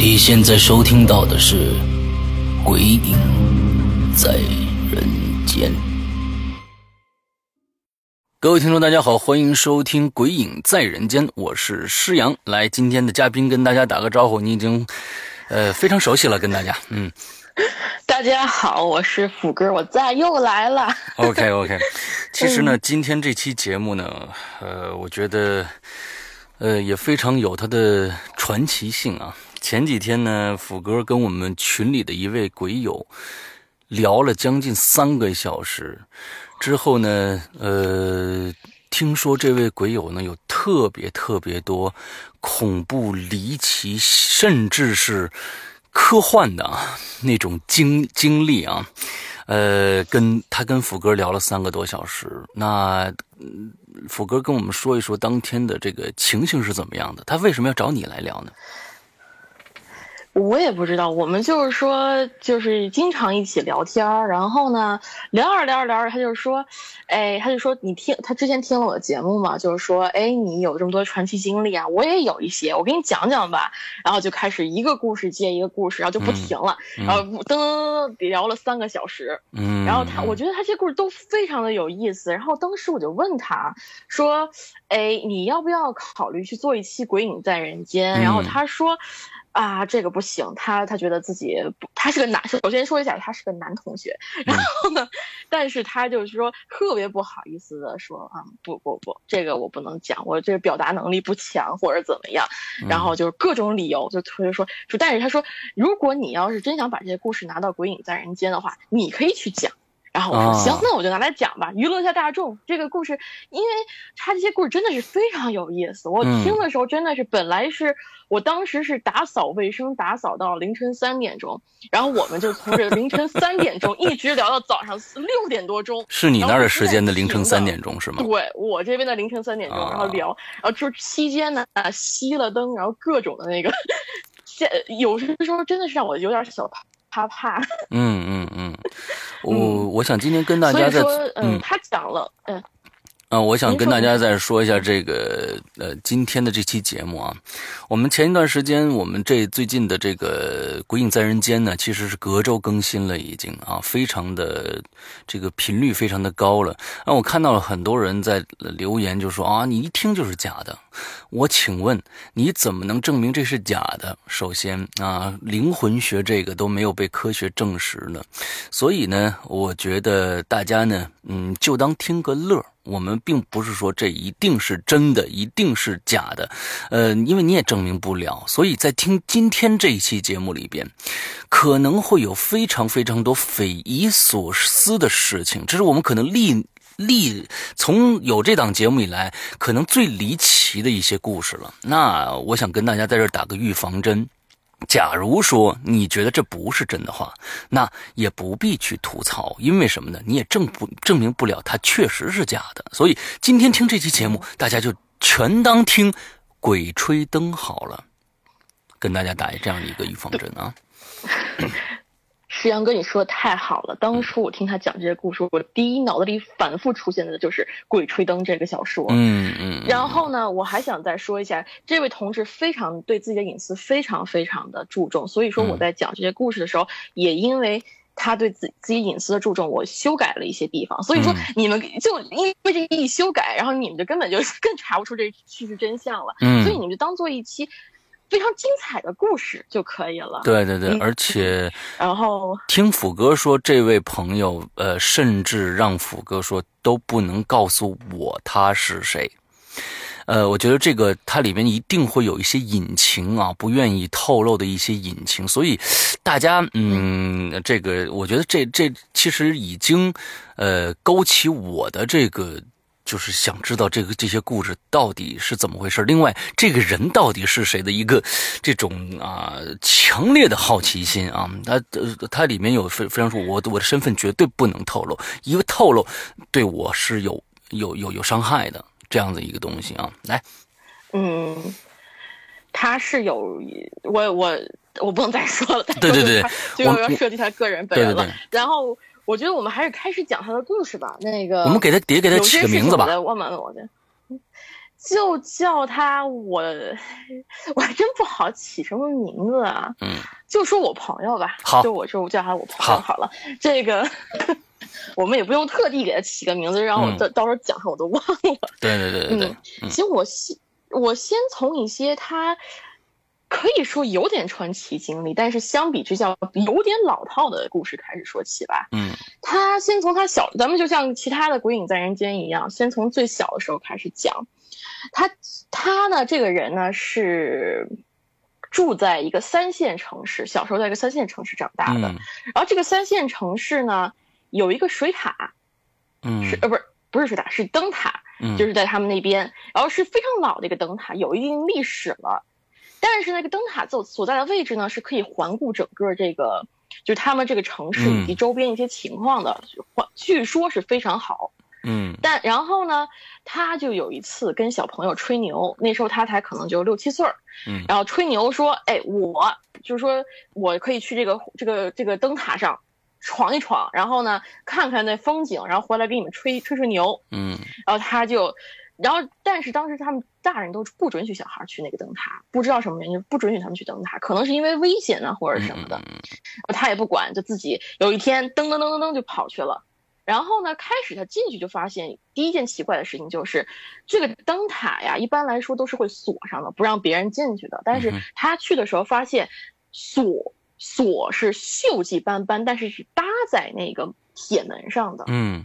你现在收听到的是《鬼影在人间》。各位听众，大家好，欢迎收听《鬼影在人间》，我是施阳。来，今天的嘉宾跟大家打个招呼，你已经呃非常熟悉了，跟大家，嗯。大家好，我是虎哥，我在又来了。OK OK，其实呢，今天这期节目呢，呃，我觉得呃也非常有它的传奇性啊。前几天呢，虎哥跟我们群里的一位鬼友聊了将近三个小时，之后呢，呃，听说这位鬼友呢有特别特别多恐怖、离奇，甚至是科幻的啊那种经经历啊，呃，跟他跟虎哥聊了三个多小时，那虎哥跟我们说一说当天的这个情形是怎么样的，他为什么要找你来聊呢？我也不知道，我们就是说，就是经常一起聊天儿，然后呢，聊着聊着聊着，他就说，哎，他就说你听，他之前听了我的节目嘛，就是说，哎，你有这么多传奇经历啊，我也有一些，我给你讲讲吧。然后就开始一个故事接一个故事，然后就不停了，然后噔噔噔噔聊了三个小时。嗯，然后他，我觉得他这些故事都非常的有意思。然后当时我就问他说，哎，你要不要考虑去做一期《鬼影在人间》？然后他说。啊，这个不行，他他觉得自己不，他是个男，首先说一下，他是个男同学，然后呢，但是他就是说特别不好意思的说啊，不不不，这个我不能讲，我这表达能力不强或者怎么样，然后就是各种理由，就特别说说，但是他说，如果你要是真想把这些故事拿到《鬼影在人间》的话，你可以去讲。然后我说行，那我就拿来讲吧，娱乐一下大众。这个故事，因为他这些故事真的是非常有意思。我听的时候真的是，本来是我当时是打扫卫生，打扫到凌晨三点钟，然后我们就从这凌晨三点钟一直聊到早上六点多钟。是你那儿的时间的凌晨三点钟是吗？对我这边的凌晨三点钟，然后聊，然后就期间呢熄了灯，然后各种的那个，现有时候真的是让我有点小怕。他怕，嗯嗯嗯，我我想今天跟大家在，嗯，他讲了，嗯。嗯，我想跟大家再说一下这个呃今天的这期节目啊，我们前一段时间我们这最近的这个《鬼影在人间》呢，其实是隔周更新了，已经啊，非常的这个频率非常的高了。啊，我看到了很多人在留言，就说啊，你一听就是假的。我请问你怎么能证明这是假的？首先啊，灵魂学这个都没有被科学证实呢，所以呢，我觉得大家呢，嗯，就当听个乐。我们并不是说这一定是真的，一定是假的，呃，因为你也证明不了。所以在听今天这一期节目里边，可能会有非常非常多匪夷所思的事情，这是我们可能历历从有这档节目以来，可能最离奇的一些故事了。那我想跟大家在这打个预防针。假如说你觉得这不是真的话，那也不必去吐槽，因为什么呢？你也证不证明不了它确实是假的。所以今天听这期节目，大家就全当听鬼吹灯好了，跟大家打一这样的一个预防针啊。石阳哥，你说的太好了。当初我听他讲这些故事，我第一脑子里反复出现的就是《鬼吹灯》这个小说。嗯嗯。然后呢，我还想再说一下，这位同志非常对自己的隐私非常非常的注重，所以说我在讲这些故事的时候，也因为他对自自己隐私的注重，我修改了一些地方。所以说你们就因为这一修改，然后你们就根本就 更查不出这事实真相了。嗯。所以你们就当做一期。非常精彩的故事就可以了。对对对，而且，然后听斧哥说，这位朋友呃，甚至让斧哥说都不能告诉我他是谁。呃，我觉得这个它里面一定会有一些隐情啊，不愿意透露的一些隐情，所以大家，嗯，这个我觉得这这其实已经，呃，勾起我的这个。就是想知道这个这些故事到底是怎么回事。另外，这个人到底是谁的一个这种啊强烈的好奇心啊，他他里面有非非常说，我我的身份绝对不能透露，因为透露对我是有有有有伤害的这样的一个东西啊。来，嗯，他是有我我我不能再说了，对对对，就要涉及他个人本人了，然后。我觉得我们还是开始讲他的故事吧。那个，我们给他别给他起个名字吧。我们我的，就叫他我，我还真不好起什么名字啊。嗯，就说我朋友吧。好，就我就叫他我朋友好了。这个，我们也不用特地给他起个名字，让我到到时候讲上我都忘了。对对对对对。其实我先我先从一些他。可以说有点传奇经历，但是相比之下有点老套的故事开始说起吧。嗯，他先从他小，咱们就像其他的《鬼影在人间》一样，先从最小的时候开始讲。他他呢，这个人呢是住在一个三线城市，小时候在一个三线城市长大的。然后这个三线城市呢有一个水塔，嗯，是呃不是不是水塔是灯塔，就是在他们那边，然后是非常老的一个灯塔，有一定历史了。但是那个灯塔所所在的位置呢，是可以环顾整个这个，就是他们这个城市以及周边一些情况的，环据说是非常好。嗯。但然后呢，他就有一次跟小朋友吹牛，那时候他才可能就六七岁儿。嗯。然后吹牛说：“哎，我就是说我可以去这个这个这个灯塔上闯一闯，然后呢看看那风景，然后回来给你们吹吹吹牛。”嗯。然后他就。然后，但是当时他们大人都不准许小孩去那个灯塔，不知道什么原因不准许他们去灯塔，可能是因为危险啊或者什么的。他也不管，就自己有一天噔噔噔噔噔就跑去了。然后呢，开始他进去就发现第一件奇怪的事情就是，这个灯塔呀，一般来说都是会锁上的，不让别人进去的。但是他去的时候发现锁锁是锈迹斑斑，但是是搭在那个铁门上的。嗯。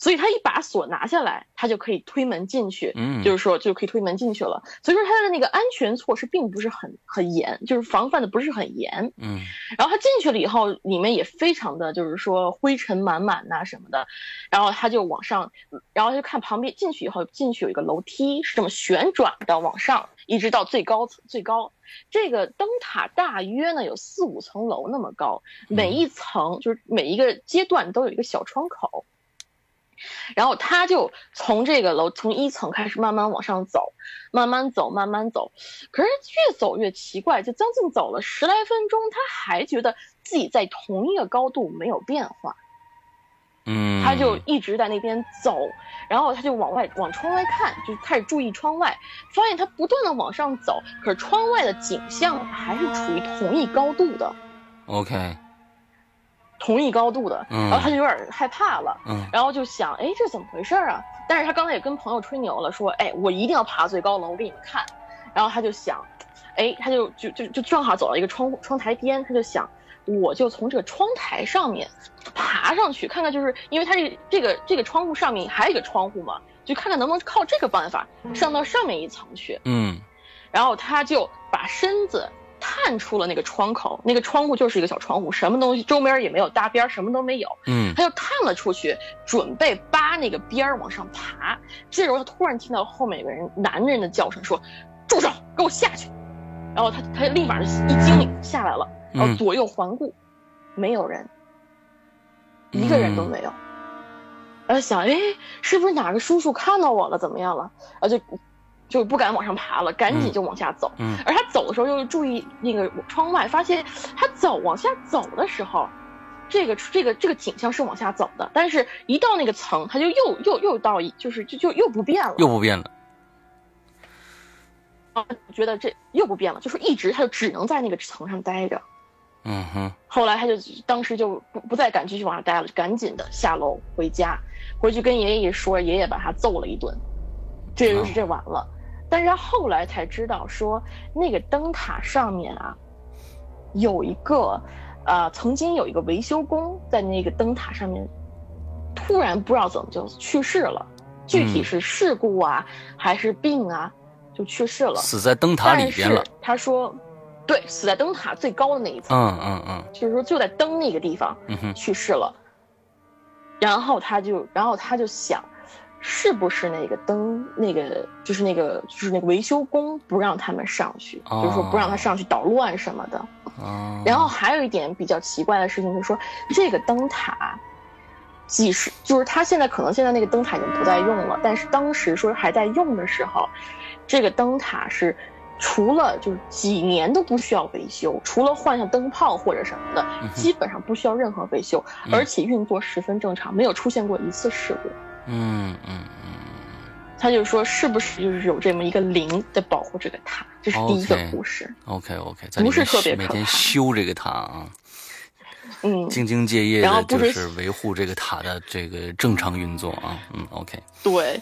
所以他一把锁拿下来，他就可以推门进去，嗯，就是说就可以推门进去了。所以说他的那个安全措施并不是很很严，就是防范的不是很严，嗯。然后他进去了以后，里面也非常的就是说灰尘满满呐什么的，然后他就往上，然后就看旁边进去以后，进去有一个楼梯是这么旋转的往上，一直到最高层最高。这个灯塔大约呢有四五层楼那么高，每一层就是每一个阶段都有一个小窗口。然后他就从这个楼从一层开始慢慢往上走，慢慢走，慢慢走。可是越走越奇怪，就将近走了十来分钟，他还觉得自己在同一个高度没有变化。嗯，他就一直在那边走，然后他就往外往窗外看，就开始注意窗外，发现他不断的往上走，可是窗外的景象还是处于同一高度的。OK。同一高度的，然后他就有点害怕了，然后就想，哎，这怎么回事啊？但是他刚才也跟朋友吹牛了，说，哎，我一定要爬最高楼给你们看。然后他就想，哎，他就就就就正好走到一个窗窗台边，他就想，我就从这个窗台上面爬上去，看看，就是因为他这个这个这个窗户上面还有一个窗户嘛，就看看能不能靠这个办法上到上面一层去。嗯，然后他就把身子。探出了那个窗口，那个窗户就是一个小窗户，什么东西周边也没有搭边，什么都没有。嗯，他就探了出去，准备扒那个边儿往上爬。这时候他突然听到后面有个人男人的叫声，说：“住手，给我下去！”然后他他立马就一惊下来了，然后左右环顾，没有人，一个人都没有。然后想，哎，是不是哪个叔叔看到我了？怎么样了？然后，就。就不敢往上爬了，赶紧就往下走。嗯，而他走的时候又注意那个窗外，发现他走往下走的时候，这个这个这个景象是往下走的，但是一到那个层，他就又又又到一，就是就就又不变了，又不变了。啊，觉得这又不变了，就是一直他就只能在那个层上待着。嗯哼。后来他就当时就不不再敢继续往下待了，赶紧的下楼回家，回去跟爷爷一说，爷爷把他揍了一顿，这就是这完了。但是他后来才知道，说那个灯塔上面啊，有一个，呃，曾经有一个维修工在那个灯塔上面，突然不知道怎么就去世了，具体是事故啊还是病啊，就去世了。死在灯塔里边了。他说，对，死在灯塔最高的那一层。嗯嗯嗯，就是说就在灯那个地方去世了。然后他就，然后他就想。是不是那个灯，那个就是那个就是那个维修工不让他们上去，就是说不让他上去捣乱什么的。然后还有一点比较奇怪的事情就是说，这个灯塔，几十就是他现在可能现在那个灯塔已经不再用了，但是当时说还在用的时候，这个灯塔是除了就是几年都不需要维修，除了换下灯泡或者什么的，基本上不需要任何维修，而且运作十分正常，没有出现过一次事故。嗯嗯嗯，他就说是不是就是有这么一个灵在保护这个塔？这是第一个故事。OK OK，不是特别每天修这个塔啊，嗯，兢兢业业的，就是维护这个塔的这个正常运作啊。嗯，OK，对，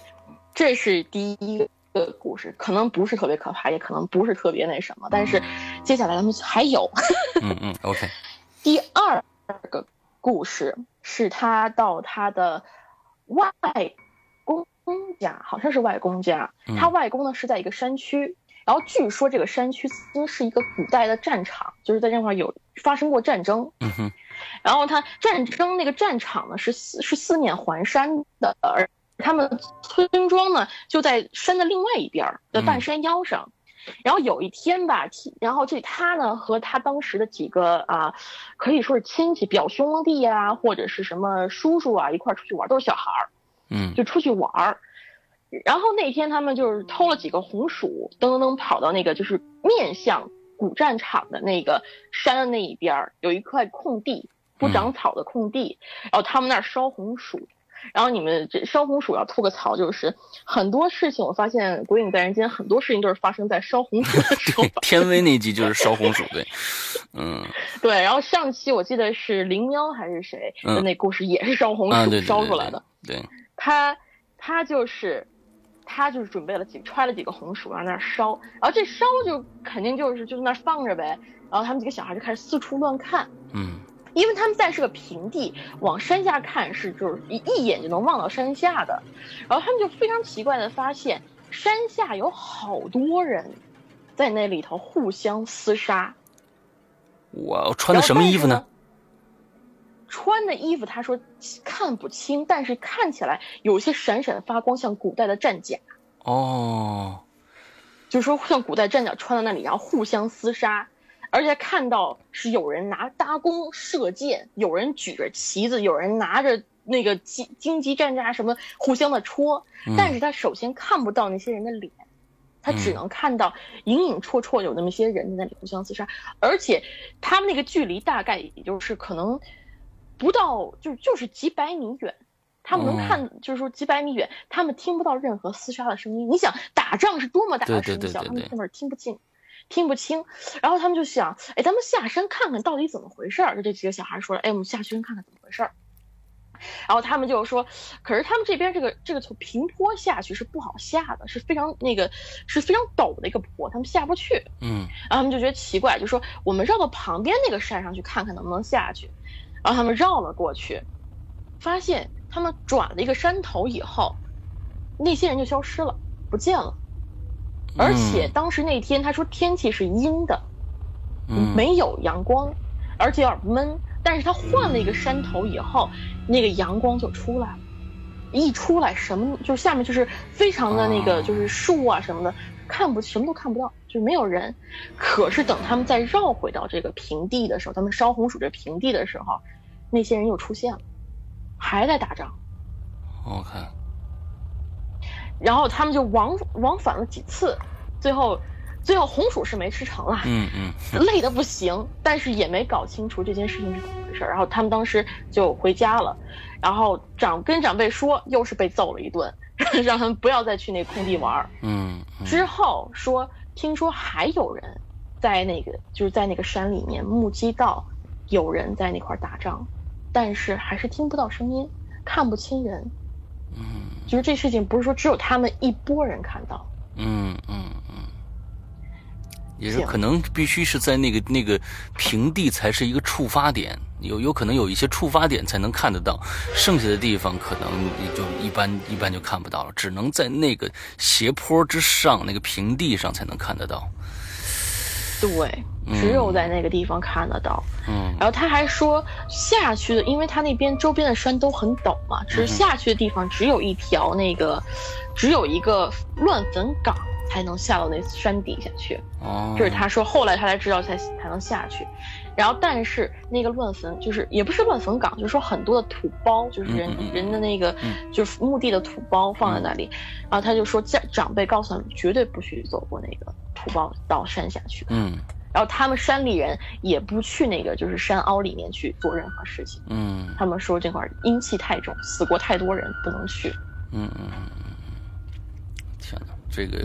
这是第一个故事，可能不是特别可怕，也可能不是特别那什么，但是接下来咱们还有。嗯嗯，OK，第二个故事是他到他的。外公家好像是外公家，他外公呢是在一个山区，然后据说这个山区曾经是一个古代的战场，就是在这块有发生过战争。嗯哼，然后他战争那个战场呢是四是四面环山的，而他们村庄呢就在山的另外一边的半山腰上。然后有一天吧，然后这他呢和他当时的几个啊，可以说是亲戚表兄弟呀，或者是什么叔叔啊，一块出去玩，都是小孩儿，嗯，就出去玩儿。然后那天他们就是偷了几个红薯，噔噔噔跑到那个就是面向古战场的那个山的那一边儿有一块空地，不长草的空地，然后他们那儿烧红薯。然后你们这烧红薯要吐个槽，就是很多事情，我发现《鬼影在人间》很多事情都是发生在烧红薯的时候。天威那集就是烧红薯，对，嗯，对。然后上期我记得是灵喵还是谁的那故事，也是烧红薯烧出来的。对，他他就是他就是准备了几揣了几个红薯往那儿烧，然后这烧就肯定就是就在那儿放着呗。然后他们几个小孩就开始四处乱看，嗯。因为他们在是个平地，往山下看是就是一一眼就能望到山下的，然后他们就非常奇怪的发现山下有好多人，在那里头互相厮杀。我穿的什么衣服呢？穿的衣服他说看不清，但是看起来有些闪闪发光，像古代的战甲。哦，就说像古代战甲穿在那里，然后互相厮杀。而且看到是有人拿搭弓射箭，有人举着旗子，有人拿着那个荆荆棘战甲什么互相的戳，但是他首先看不到那些人的脸，他只能看到隐隐绰绰有那么些人在那里互相厮杀，而且他们那个距离大概也就是可能不到就就是几百米远，他们能看就是说几百米远，他们听不到任何厮杀的声音。你想打仗是多么大的声响，他们根本听不进。听不清，然后他们就想，哎，咱们下山看看到底怎么回事儿。就这几个小孩说了，哎，我们下山看看怎么回事儿。然后他们就说，可是他们这边这个这个从平坡下去是不好下的，是非常那个是非常陡的一个坡，他们下不去。嗯，然后他们就觉得奇怪，就说我们绕到旁边那个山上去看看能不能下去。然后他们绕了过去，发现他们转了一个山头以后，那些人就消失了，不见了。而且当时那天他说天气是阴的，没有阳光，而且有点闷。但是他换了一个山头以后，那个阳光就出来了。一出来什么就是下面就是非常的那个就是树啊什么的，看不什么都看不到，就没有人。可是等他们再绕回到这个平地的时候，他们烧红薯这平地的时候，那些人又出现了，还在打仗。OK。然后他们就往往返了几次，最后，最后红薯是没吃成了，嗯嗯，累的不行，但是也没搞清楚这件事情是怎么回事。然后他们当时就回家了，然后长跟长辈说，又是被揍了一顿，让他们不要再去那空地玩。嗯，之后说听说还有人在那个就是在那个山里面目击到有人在那块打仗，但是还是听不到声音，看不清人。嗯。就是这事情不是说只有他们一拨人看到，嗯嗯嗯。也是可能必须是在那个那个平地才是一个触发点，有有可能有一些触发点才能看得到，剩下的地方可能也就一般一般就看不到了，只能在那个斜坡之上那个平地上才能看得到。对，只有在那个地方看得到。嗯，然后他还说下去的，因为他那边周边的山都很陡嘛，只是下去的地方只有一条那个，只有一个乱坟岗。才能下到那山底下去，哦，就是他说，后来他才知道才才能下去，然后但是那个乱坟就是也不是乱坟岗，就是说很多的土包，就是人人的那个就是墓地的土包放在那里，然后他就说家长辈告诉他们绝对不许走过那个土包到山下去，嗯，然后他们山里人也不去那个就是山凹里面去做任何事情，嗯，他们说这块阴气太重，死过太多人，不能去，嗯嗯嗯。天哪，这个，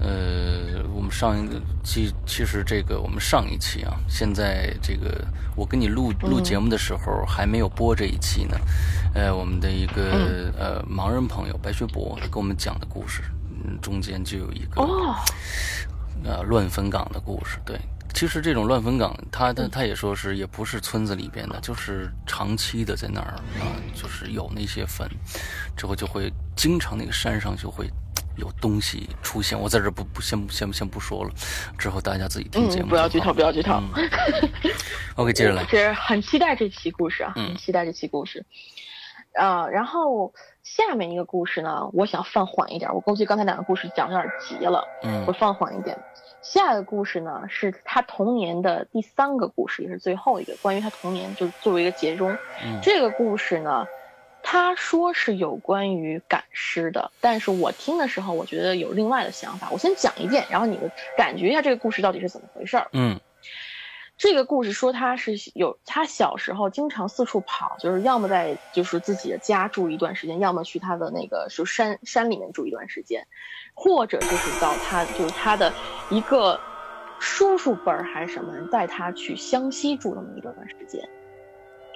呃，我们上一个其其实这个我们上一期啊，现在这个我跟你录录节目的时候还没有播这一期呢，呃，我们的一个呃盲人朋友白学博他给我们讲的故事，嗯，中间就有一个呃乱坟岗的故事，对。其实这种乱坟岗，他他他也说是也不是村子里边的，就是长期的在那儿啊，就是有那些坟，之后就会经常那个山上就会有东西出现。我在这不不先先先不说了，之后大家自己听节目。不要剧透，不要剧透。OK，接着来。其实很期待这期故事啊，很期待这期故事。啊，然后下面一个故事呢，我想放缓一点，我估计刚才两个故事讲的有点急了，嗯，我放缓一点。下一个故事呢，是他童年的第三个故事，也是最后一个关于他童年，就作为一个结中。这个故事呢，他说是有关于赶尸的，但是我听的时候，我觉得有另外的想法。我先讲一遍，然后你们感觉一下这个故事到底是怎么回事儿。嗯。这个故事说他是有他小时候经常四处跑，就是要么在就是自己的家住一段时间，要么去他的那个就山山里面住一段时间，或者就是到他就是他的一个叔叔辈儿还是什么人带他去湘西住那么一段段时间。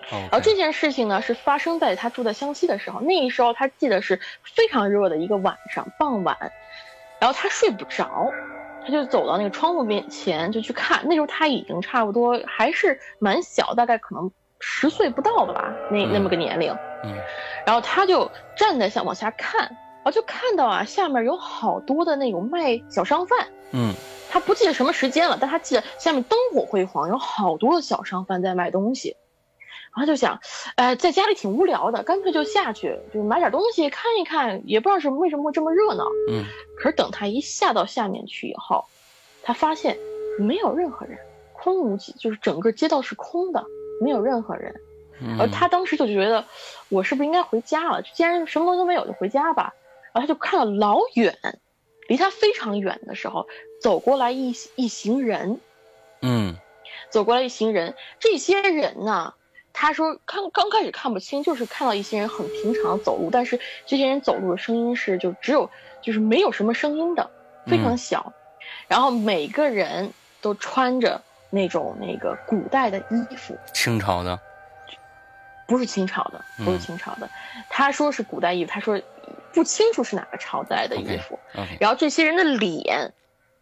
然后这件事情呢是发生在他住在湘西的时候，那时候他记得是非常热的一个晚上傍晚，然后他睡不着。他就走到那个窗户面前，就去看。那时候他已经差不多还是蛮小，大概可能十岁不到的吧，那那么个年龄。嗯。然后他就站在下往下看，然后就看到啊，下面有好多的那种卖小商贩。嗯。他不记得什么时间了，但他记得下面灯火辉煌，有好多的小商贩在卖东西。然后就想，哎，在家里挺无聊的，干脆就下去，就买点东西看一看，也不知道是为什么会这么热闹。嗯。可是等他一下到下面去以后，他发现没有任何人，空无几，就是整个街道是空的，没有任何人。而他当时就觉得，我是不是应该回家了？既然什么东西都没有，就回家吧。然后他就看了老远，离他非常远的时候，走过来一一行人。嗯。走过来一行人，这些人呢？他说：“看刚开始看不清，就是看到一些人很平常走路，但是这些人走路的声音是就只有就是没有什么声音的，非常小。然后每个人都穿着那种那个古代的衣服，清朝的，不是清朝的，不是清朝的。他说是古代衣服，他说不清楚是哪个朝代的衣服。然后这些人的脸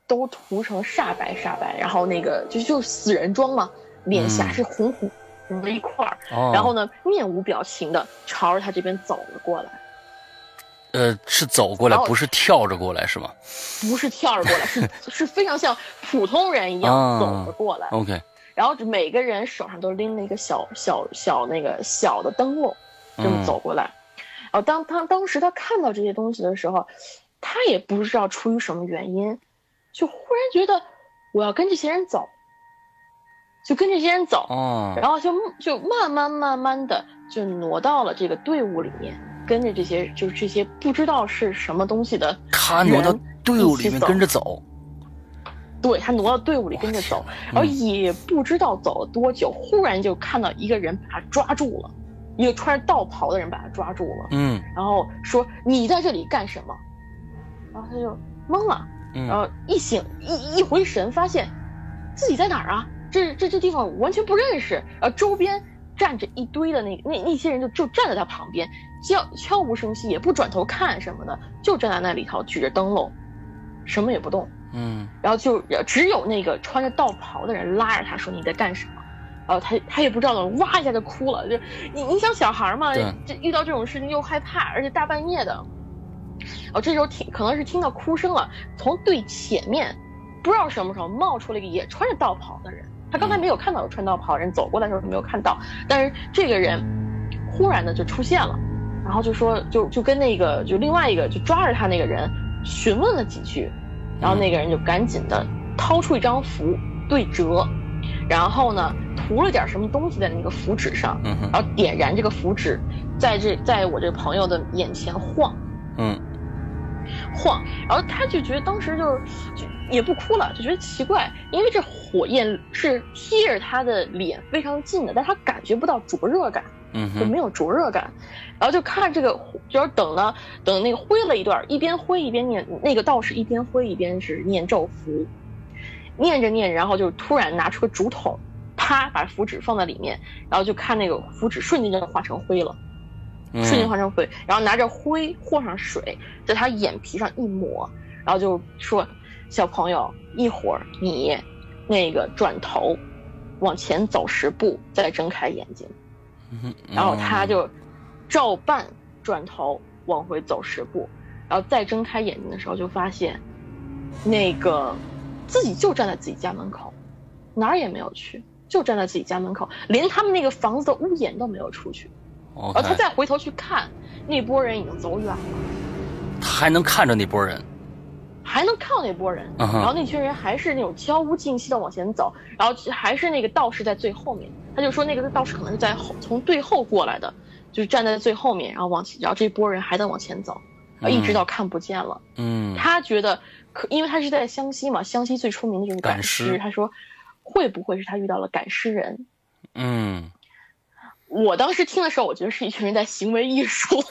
都涂成煞白煞白，然后那个就就死人妆嘛，脸颊是红红。”在一块儿，然后呢，面无表情的朝着他这边走了过来。呃，是走过来，不是跳着过来，是吗？不是跳着过来，是是非常像普通人一样走了过来。OK。然后每个人手上都拎了一个小小小那个小的灯笼，这么走过来。然后当他当时他看到这些东西的时候，他也不知道出于什么原因，就忽然觉得我要跟这些人走。就跟这些人走，然后就就慢慢慢慢的就挪到了这个队伍里面，跟着这些就是这些不知道是什么东西的他挪到队伍里面跟着走，对他挪到队伍里跟着走，然后也不知道走了多久，忽然就看到一个人把他抓住了，一个穿着道袍的人把他抓住了，嗯，然后说你在这里干什么？然后他就懵了，然后一醒一一回神，发现自己在哪儿啊？这这这地方完全不认识，呃，周边站着一堆的那那那些人就就站在他旁边，悄悄无声息，也不转头看什么的，就站在那里头举着灯笼，什么也不动。嗯，然后就只有那个穿着道袍的人拉着他说你在干什么，然后他他也不知道怎么，哇一下就哭了。就你你想小孩嘛，这遇到这种事情又害怕，而且大半夜的，哦这时候听可能是听到哭声了，从最前面不知道什么时候冒出了一个也穿着道袍的人，他刚才没有看到有穿道袍人走过来的时候没有看到，但是这个人忽然的就出现了，然后就说就就跟那个就另外一个就抓着他那个人询问了几句。然后那个人就赶紧的掏出一张符对折，然后呢涂了点什么东西在那个符纸上，然后点燃这个符纸，在这在我这朋友的眼前晃，嗯，晃，然后他就觉得当时就是就也不哭了，就觉得奇怪，因为这火焰是贴着他的脸非常近的，但他感觉不到灼热感。嗯，就没有灼热感，然后就看这个，就是等了等那个挥了一段，一边挥一边念，那个道士一边挥一边是念咒符，念着念，然后就突然拿出个竹筒，啪把符纸放在里面，然后就看那个符纸瞬间就化成灰了，瞬间化成灰，然后拿着灰和上水，在他眼皮上一抹，然后就说：“小朋友，一会儿你那个转头往前走十步，再睁开眼睛。”然后他就照办，转头往回走十步，然后再睁开眼睛的时候，就发现那个自己就站在自己家门口，哪儿也没有去，就站在自己家门口，连他们那个房子的屋檐都没有出去。然后他再回头去看，那波人已经走远了。他还能看着那波人。还能看到那波人，然后那群人还是那种悄无尽息的往前走，然后还是那个道士在最后面。他就说那个道士可能是在后从最后过来的，就是站在最后面，然后往前，然后这波人还在往前走，一直到看不见了。嗯，他觉得可，因为他是在湘西嘛，湘西最出名的就是赶尸。他说，会不会是他遇到了赶尸人？嗯。我当时听的时候，我觉得是一群人在行为艺术。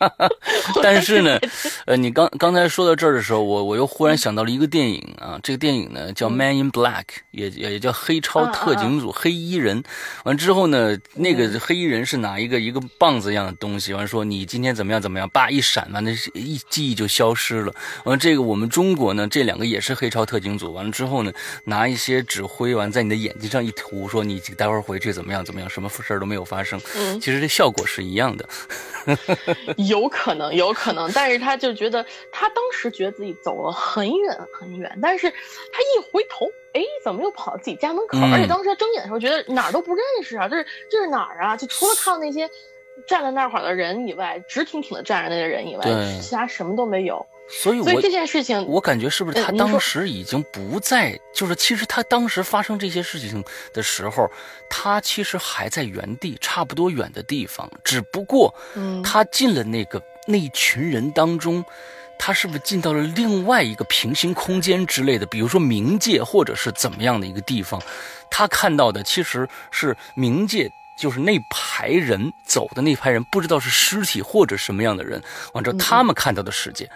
但是呢，呃，你刚刚才说到这儿的时候，我我又忽然想到了一个电影啊，这个电影呢叫《Man in Black》，也也也叫黑超特警组黑衣人。完之后呢，那个黑衣人是拿一个一个棒子一样的东西，完说你今天怎么样怎么样，叭一闪，完那一记忆就消失了。完这个我们中国呢，这两个也是黑超特警组，完了之后呢，拿一些纸灰完在你的眼睛上一涂，说你待会儿回去怎么样怎么样，什么。事儿都没有发生，嗯，其实这效果是一样的，有可能，有可能，但是他就觉得他当时觉得自己走了很远很远，但是他一回头，哎，怎么又跑到自己家门口？而且当时他睁眼的时候，觉得哪儿都不认识啊，这是这是哪儿啊？就除了看到那些站在那会儿的人以外，直挺挺的站着那些人以外，其他什么都没有。所以，所以这件事情，我感觉是不是他当时已经不在？就是其实他当时发生这些事情的时候，他其实还在原地，差不多远的地方。只不过，他进了那个那群人当中，他是不是进到了另外一个平行空间之类的？比如说冥界，或者是怎么样的一个地方？他看到的其实是冥界，就是那排人走的那排人，不知道是尸体或者什么样的人，完之后他们看到的世界。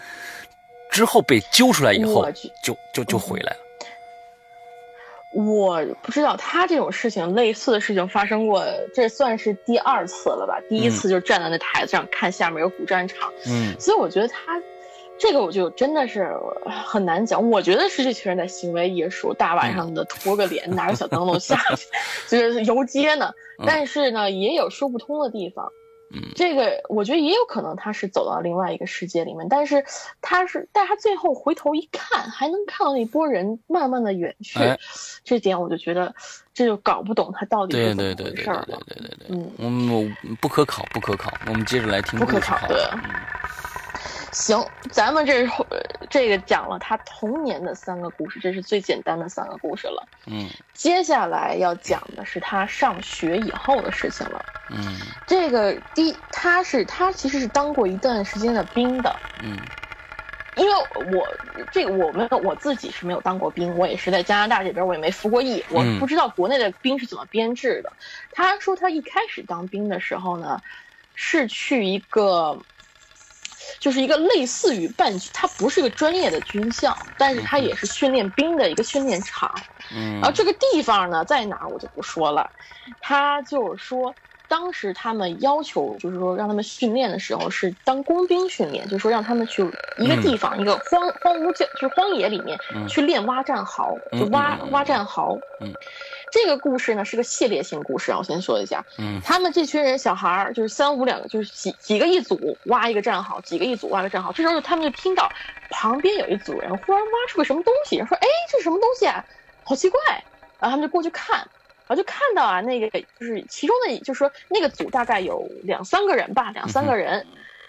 之后被揪出来以后，就就就回来了。我不知道他这种事情，类似的事情发生过，这算是第二次了吧？第一次就站在那台子上看下面有古战场。嗯，所以我觉得他这个我就真的是很难讲。我觉得是这群人在行为艺术，大晚上的拖个脸，拿个小灯笼下去，就是游街呢。但是呢，也有说不通的地方。这个我觉得也有可能他是走到另外一个世界里面，但是他是，但他最后回头一看，还能看到那波人慢慢的远去，这点我就觉得这就搞不懂他到底是怎么回事了。对对对对对对对，嗯，不可考，不可考。我们接着来听不可考的。行，咱们这这个讲了他童年的三个故事，这是最简单的三个故事了。嗯，接下来要讲的是他上学以后的事情了。嗯，这个第他是他其实是当过一段时间的兵的。嗯，因为我这个我们我自己是没有当过兵，我也是在加拿大这边，我也没服过役，我不知道国内的兵是怎么编制的。他说他一开始当兵的时候呢，是去一个。就是一个类似于半，它不是一个专业的军校，但是它也是训练兵的一个训练场。嗯，然后这个地方呢在哪儿我就不说了。他就是说，当时他们要求，就是说让他们训练的时候是当工兵训练，就是说让他们去一个地方，一个荒荒芜就就是荒野里面去练挖战壕，就挖挖战壕。嗯，这个故事呢是个系列性故事啊，我先说一下。嗯，他们这群人小孩儿就是三五两个，就是几几个一组挖一个战壕，几个一组挖个战壕。这时候他们就听到旁边有一组人忽然挖出个什么东西，说：“哎，这是什么东西啊？好奇怪！”然后他们就过去看。我就看到啊，那个就是其中的，就是说那个组大概有两三个人吧，两三个人，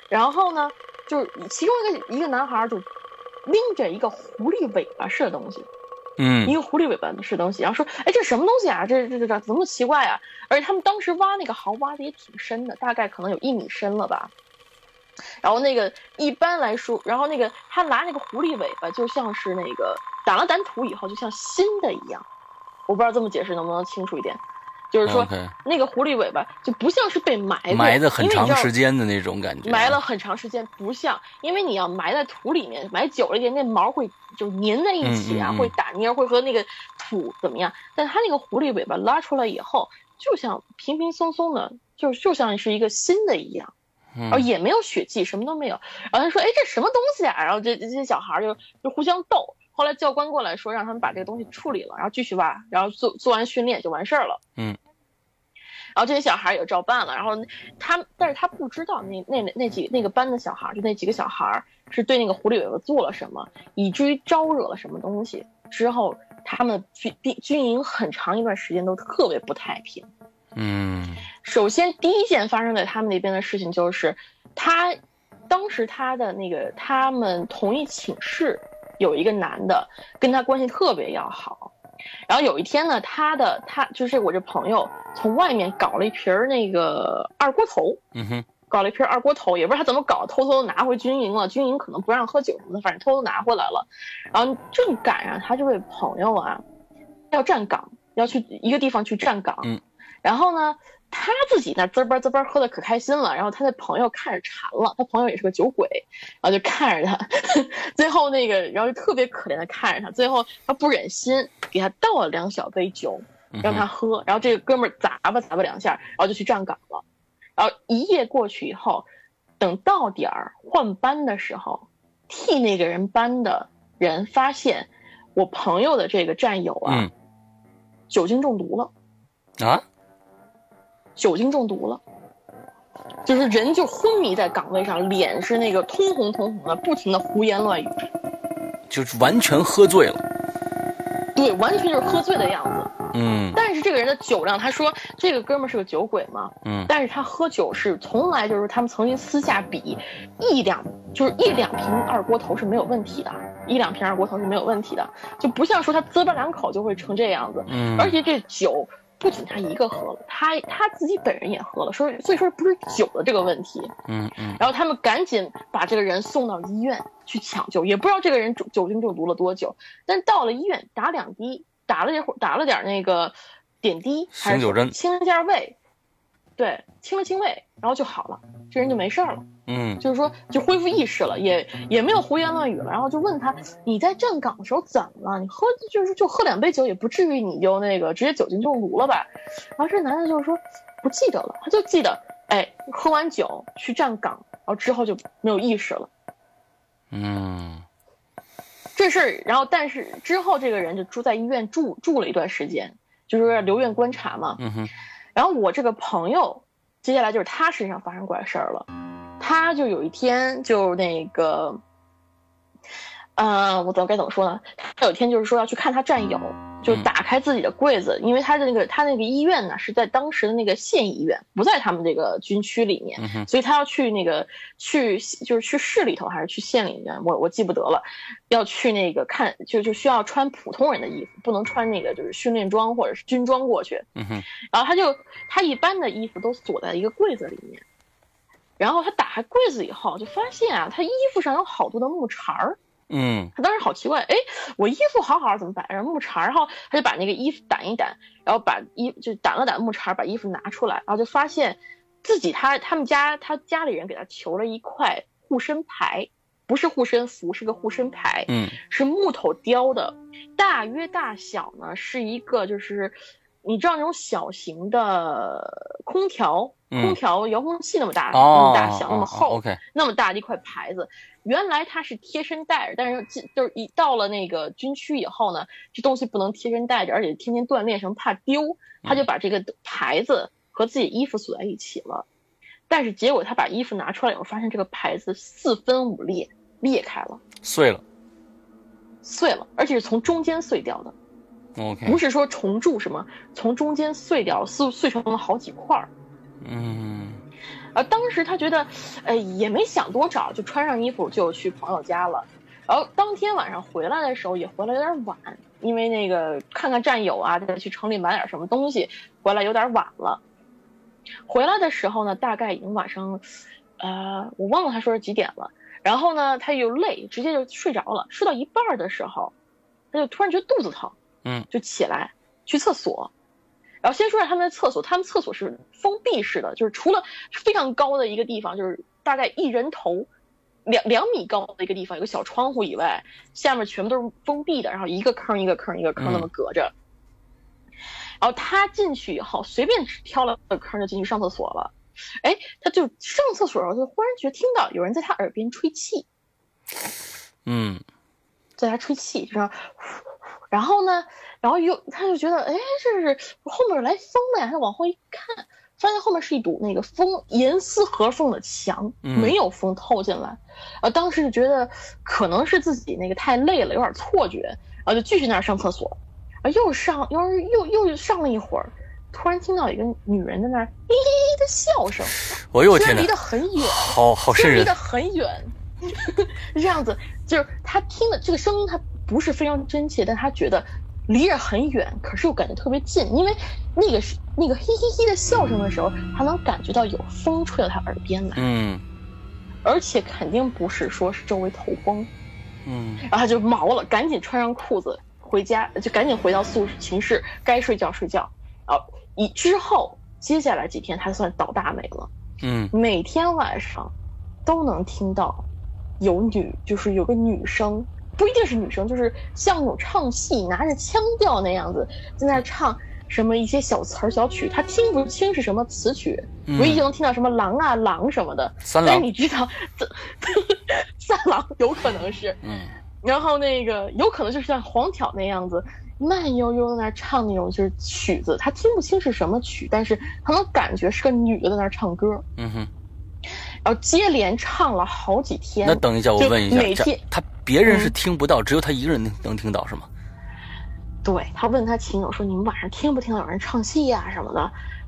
然后呢，就是其中一个一个男孩就拎着一个狐狸尾巴似的东西，嗯，一个狐狸尾巴似的东西，然后说，哎，这什么东西啊？这这这这怎么奇怪啊？而且他们当时挖那个壕挖的也挺深的，大概可能有一米深了吧。然后那个一般来说，然后那个他拿那个狐狸尾巴，就像是那个打了掸土以后，就像新的一样。我不知道这么解释能不能清楚一点，就是说那个狐狸尾巴就不像是被埋埋的很长时间的那种感觉，埋了很长时间不像，因为你要埋在土里面，埋久了一点，那毛会就粘在一起啊，会打蔫，会和那个土怎么样？但它那个狐狸尾巴拉出来以后，就像平平松松的，就就像是一个新的一样，然后也没有血迹，什么都没有。然后他说：“哎，这什么东西啊？”然后这这些小孩就就互相斗。后来教官过来说，让他们把这个东西处理了，然后继续挖，然后做做完训练就完事儿了。嗯，然后这些小孩也照办了。然后他，但是他不知道那那那几那个班的小孩，就那几个小孩是对那个狐狸尾巴做了什么，以至于招惹了什么东西。之后他们军兵军营很长一段时间都特别不太平。嗯，首先第一件发生在他们那边的事情就是，他当时他的那个他们同一寝室。有一个男的跟他关系特别要好，然后有一天呢，他的他就是我这朋友从外面搞了一瓶儿那个二锅头，嗯哼，搞了一瓶二锅头，也不知道他怎么搞，偷偷拿回军营了。军营可能不让喝酒什么的，反正偷偷拿回来了。然后正赶上他这位朋友啊，要站岗，要去一个地方去站岗，嗯，然后呢。他自己那滋吧滋吧喝的可开心了，然后他的朋友看着馋了，他朋友也是个酒鬼，然后就看着他，最后那个然后就特别可怜的看着他，最后他不忍心给他倒了两小杯酒让他喝，然后这个哥们儿咂吧砸吧两下，然后就去站岗了，然后一夜过去以后，等到点儿换班的时候，替那个人班的人发现我朋友的这个战友啊，酒精中毒了啊。酒精中毒了，就是人就昏迷在岗位上，脸是那个通红通红的，不停的胡言乱语，就是完全喝醉了。对，完全就是喝醉的样子。嗯。但是这个人的酒量，他说这个哥们是个酒鬼嘛。嗯。但是他喝酒是从来就是他们曾经私下比一两，就是一两瓶二锅头是没有问题的，一两瓶二锅头是没有问题的，就不像说他啧吧两口就会成这样子。嗯。而且这酒。不仅他一个喝了，他他自己本人也喝了，说所以说不是酒的这个问题，嗯嗯，然后他们赶紧把这个人送到医院去抢救，也不知道这个人酒酒精中毒了多久，但到了医院打两滴，打了点打了点那个点滴，醒酒针，清了下胃，对，清了清胃，然后就好了，这人就没事了。嗯，就是说就恢复意识了，也也没有胡言乱语了。然后就问他，你在站岗的时候怎么了？你喝就是就喝两杯酒，也不至于你就那个直接酒精中毒了吧？然后这男的就是说不记得了，他就记得，哎，喝完酒去站岗，然后之后就没有意识了。嗯，这事儿，然后但是之后这个人就住在医院住住了一段时间，就是留院观察嘛。嗯哼。然后我这个朋友，接下来就是他身上发生怪事儿了。他就有一天就那个，呃，我怎么该怎么说呢？他有一天就是说要去看他战友，就打开自己的柜子，因为他的那个他那个医院呢是在当时的那个县医院，不在他们这个军区里面，所以他要去那个去就是去市里头还是去县里面，我我记不得了，要去那个看就就需要穿普通人的衣服，不能穿那个就是训练装或者是军装过去。嗯，然后他就他一般的衣服都锁在一个柜子里面。然后他打开柜子以后，就发现啊，他衣服上有好多的木茬儿。嗯，他当时好奇怪，哎，我衣服好好怎么摆着木茬儿？然后他就把那个衣服掸一掸，然后把衣就掸了掸木茬儿，把衣服拿出来，然后就发现自己他他们家他家里人给他求了一块护身牌，不是护身符，是个护身牌。嗯，是木头雕的，大约大小呢是一个就是你知道那种小型的空调、嗯空调遥控器那么大、那哦么大小、那么厚、那么大的一块牌子，原来它是贴身带着，但是进就是一到了那个军区以后呢，这东西不能贴身带着，而且天天锻炼什么怕丢，他就把这个牌子和自己衣服锁在一起了。但是结果他把衣服拿出来以后，发现这个牌子四分五裂，裂开了，碎了。碎了，而且是从中间碎掉的，OK，不是说重铸什么，从中间碎掉，碎碎成了好几块儿。嗯而，当时他觉得，呃，也没想多少，就穿上衣服就去朋友家了。然后当天晚上回来的时候也回来有点晚，因为那个看看战友啊，再去城里买点什么东西，回来有点晚了。回来的时候呢，大概已经晚上，呃，我忘了他说是几点了。然后呢，他又累，直接就睡着了。睡到一半的时候，他就突然觉得肚子疼，嗯，就起来去厕所。然后先说一下他们的厕所，他们厕所是封闭式的，就是除了非常高的一个地方，就是大概一人头两两米高的一个地方有个小窗户以外，下面全部都是封闭的，然后一个坑一个坑一个坑那么隔着。然后他进去以后，随便挑了个坑就进去上厕所了。哎，他就上厕所的时候，就忽然觉得听到有人在他耳边吹气，嗯在家吹气，就是然后呢，然后又他就觉得，哎，这是后面来风了呀。他往后一看，发现后面是一堵那个风严丝合缝的墙，嗯没有风透进来。呃，当时就觉得可能是自己那个太累了，有点错觉，然后就继续那儿上厕所。啊，又上，又是又又上了一会儿，突然听到一个女人在那儿咦咦咦的笑声，哎呦我天哪虽然离，得很远，好好瘆人离得。很远，是 这样子，就是他听的这个声音，他不是非常真切，但他觉得离着很远，可是又感觉特别近，因为那个是那个嘿嘿嘿的笑声的时候，他能感觉到有风吹到他耳边来，嗯而且肯定不是说是周围透风，嗯然后他就毛了，赶紧穿上裤子回家，就赶紧回到宿寝室，该睡觉睡觉。然后以之后接下来几天，他算倒大霉了。嗯每天晚上都能听到有女，就是有个女生，不一定是女生，就是像那种唱戏，拿着腔调那样子，在那唱什么一些小词儿、小曲，他听不清是什么词曲，嗯。唯一就能听到什么狼啊狼什么的。三郎。但是你知道，这 三郎有可能是，嗯。然后那个有可能就是像黄挑那样子，慢悠悠的在那唱那种就是曲子，他听不清是什么曲，但是他能感觉是个女的在那唱歌，嗯哼。然后接连唱了好几天。那等一下，我问一下，每天他别人是嗯听不到，只有他一个人能能听到是吗？对他问他亲友说：“你们晚上听不听到有人唱戏呀、什么的？”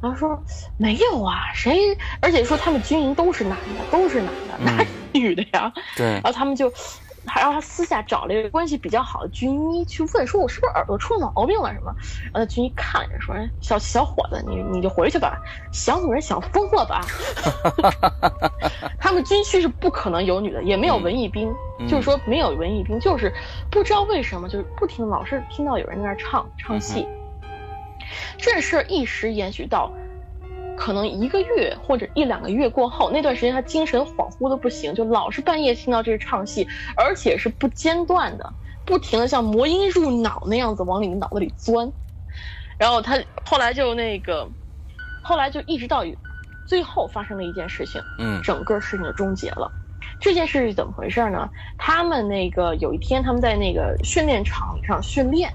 然后说：“没有啊，谁？而且说他们军营都是男的，都是男的，哪有女的呀？”对然，后他们就，还让他私下找了一个关系比较好的军医去问，说我是不是耳朵出了毛病了什么？然后那军医看着说：“小小伙子，你你就回去吧，想女人想疯了吧？”他们军区是不可能有女的，也没有文艺兵，嗯就是说没有文艺兵，就是不知道为什么，就是不听老是听到有人在那唱唱戏。这事儿一时延续到可能一个月或者一两个月过后，那段时间他精神恍惚的不行，就老是半夜听到这个唱戏，而且是不间断的，不停的像魔音入脑那样子往你脑子里钻。然后他后来就那个，后来就一直到最后发生了一件事情，嗯整个事情就终结了。这件事是怎么回事呢？他们那个有一天他们在那个训练场上训练，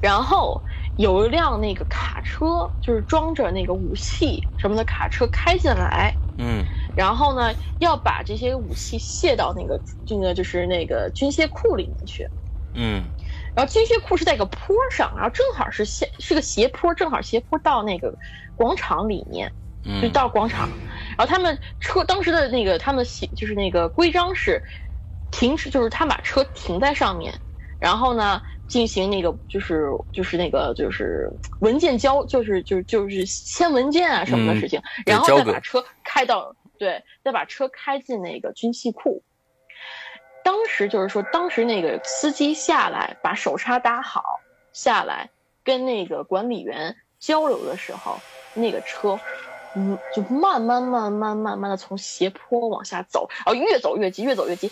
然后有一辆那个卡车，就是装着那个武器什么的卡车开进来，嗯。然后呢要把这些武器卸到那个这个就是那个军械库里面去。嗯。然后军械库是在一个坡上，然后正好是斜是个斜坡，正好斜坡到那个广场里面。就嗯，到广场，然后他们车当时的那个他们写就是那个规章是停止，就是他把车停在上面，然后呢进行那个就是就是那个就是文件交就是就是就是签文件啊什么的事情，对然后再把车开到对，再把车开进那个军器库。当时就是说，当时那个司机下来把手刹打好，下来跟那个管理员交流的时候，那个车，嗯，就慢慢慢慢慢慢的从斜坡往下走，然后越走越急，越走越急，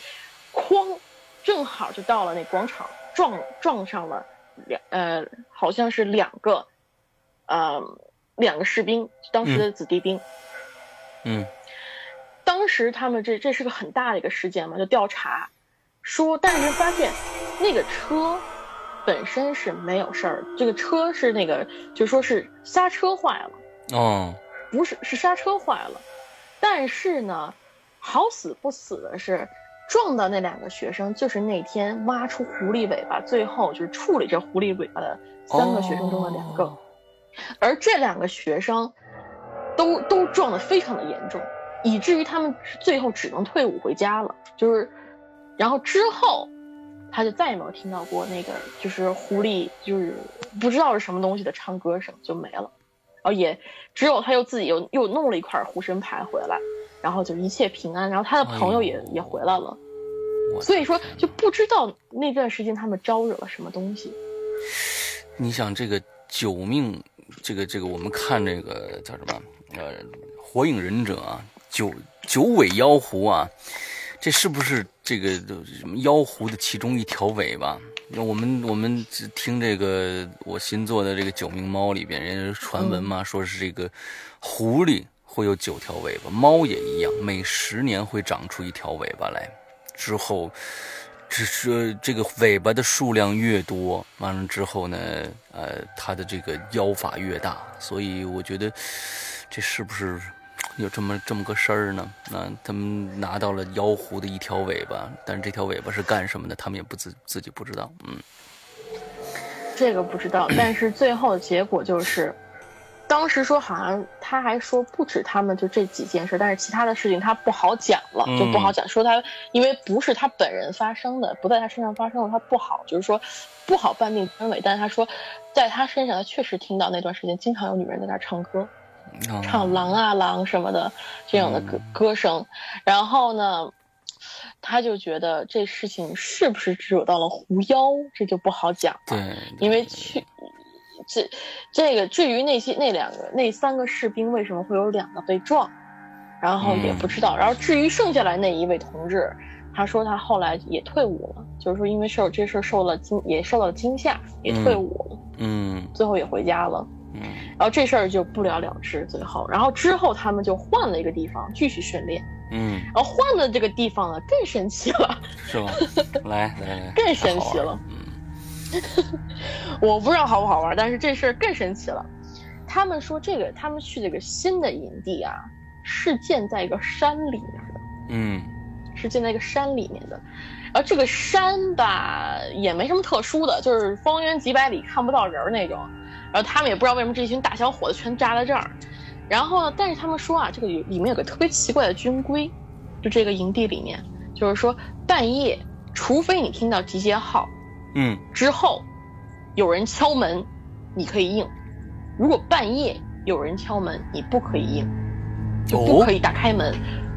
哐，正好就到了那广场，撞撞上了两呃，好像是两个呃，两个士兵，当时的子弟兵。嗯。当时他们这这是个很大的一个事件嘛，就调查，说但是发现那个车本身是没有事儿，这个车是那个就说是刹车坏了。哦。不是，是刹车坏了。但是呢，好死不死的是。撞到那两个学生，就是那天挖出狐狸尾巴，最后就是处理这狐狸尾巴的三个学生中的两个，而这两个学生都都撞得非常的严重，以至于他们最后只能退伍回家了。就是，然后之后他就再也没有听到过那个就是狐狸，就是不知道是什么东西的唱歌声就没了，然后也只有他又自己又又弄了一块护身牌回来。然后就一切平安，然后他的朋友也也回来了，所以说就不知道那段时间他们招惹了什么东西。你想这个九命，这个这个我们看这个叫什么？呃，火影忍者啊，九九尾妖狐啊，这是不是这个什么妖狐的其中一条尾巴？那我们我们听这个我新做的这个九命猫里边，人家传闻嘛，说是这个狐狸。会有九条尾巴，猫也一样，每十年会长出一条尾巴来。之后，只是这个尾巴的数量越多，完了之后呢，呃，它的这个妖法越大。所以我觉得，这是不是有这么这么个事儿呢？那他们拿到了妖狐的一条尾巴，但是这条尾巴是干什么的？他们也不自自己不知道。嗯，这个不知道，但是最后结果就是。当时说好像他还说不止他们就这几件事，但是其他的事情他不好讲了，就不好讲。说他因为不是他本人发生的，不在他身上发生的，他不好，就是说不好判定真伪。但是他说，在他身上，他确实听到那段时间经常有女人在那唱歌，唱狼啊狼什么的这样的歌歌声。然后呢，他就觉得这事情是不是惹到了狐妖，这就不好讲了，因为去。这，这个至于那些那两个那三个士兵为什么会有两个被撞，然后也不知道。然后至于剩下来那一位同志，他说他后来也退伍了，就是说因为受这事受了惊，也受到了惊吓，也退伍了。嗯，最后也回家了。嗯，然后这事儿就不了了之。最后，然后之后他们就换了一个地方继续训练。嗯，然后换了这个地方呢更神奇了。是吗？来来来，更神奇了。我不知道好不好玩，但是这事儿更神奇了。他们说这个，他们去这个新的营地啊，是建在一个山里面的。嗯，是建在一个山里面的。然后这个山吧，也没什么特殊的，就是方圆几百里看不到人那种。然后他们也不知道为什么这群大小伙子全扎在这儿。然后，但是他们说啊，这个里面有个特别奇怪的军规，就这个营地里面，就是说半夜，除非你听到集结号。嗯，之后有人敲门，你可以应；如果半夜有人敲门，你不可以应，就不可以打开门，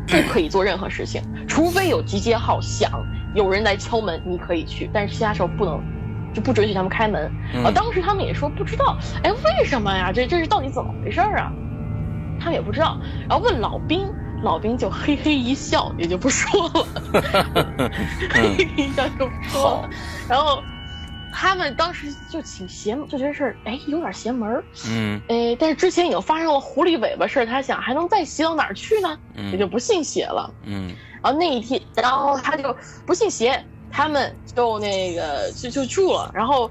不可以做任何事情，除非有集结号响，有人来敲门，你可以去，但是其他时候不能，就不准许他们开门。啊，当时他们也说不知道，哎，为什么呀？这这是到底怎么回事啊？他们也不知道，然后问老兵，老兵就嘿嘿一笑，也就不说了，嘿嘿一笑就不说了。然后，他们当时就挺邪，就觉得是哎有点邪门儿，嗯，哎，但是之前已经发生了狐狸尾巴事儿，他想还能再邪到哪儿去呢？也就不信邪了，嗯。然后那一天，然后他就不信邪，他们就那个就就住了。然后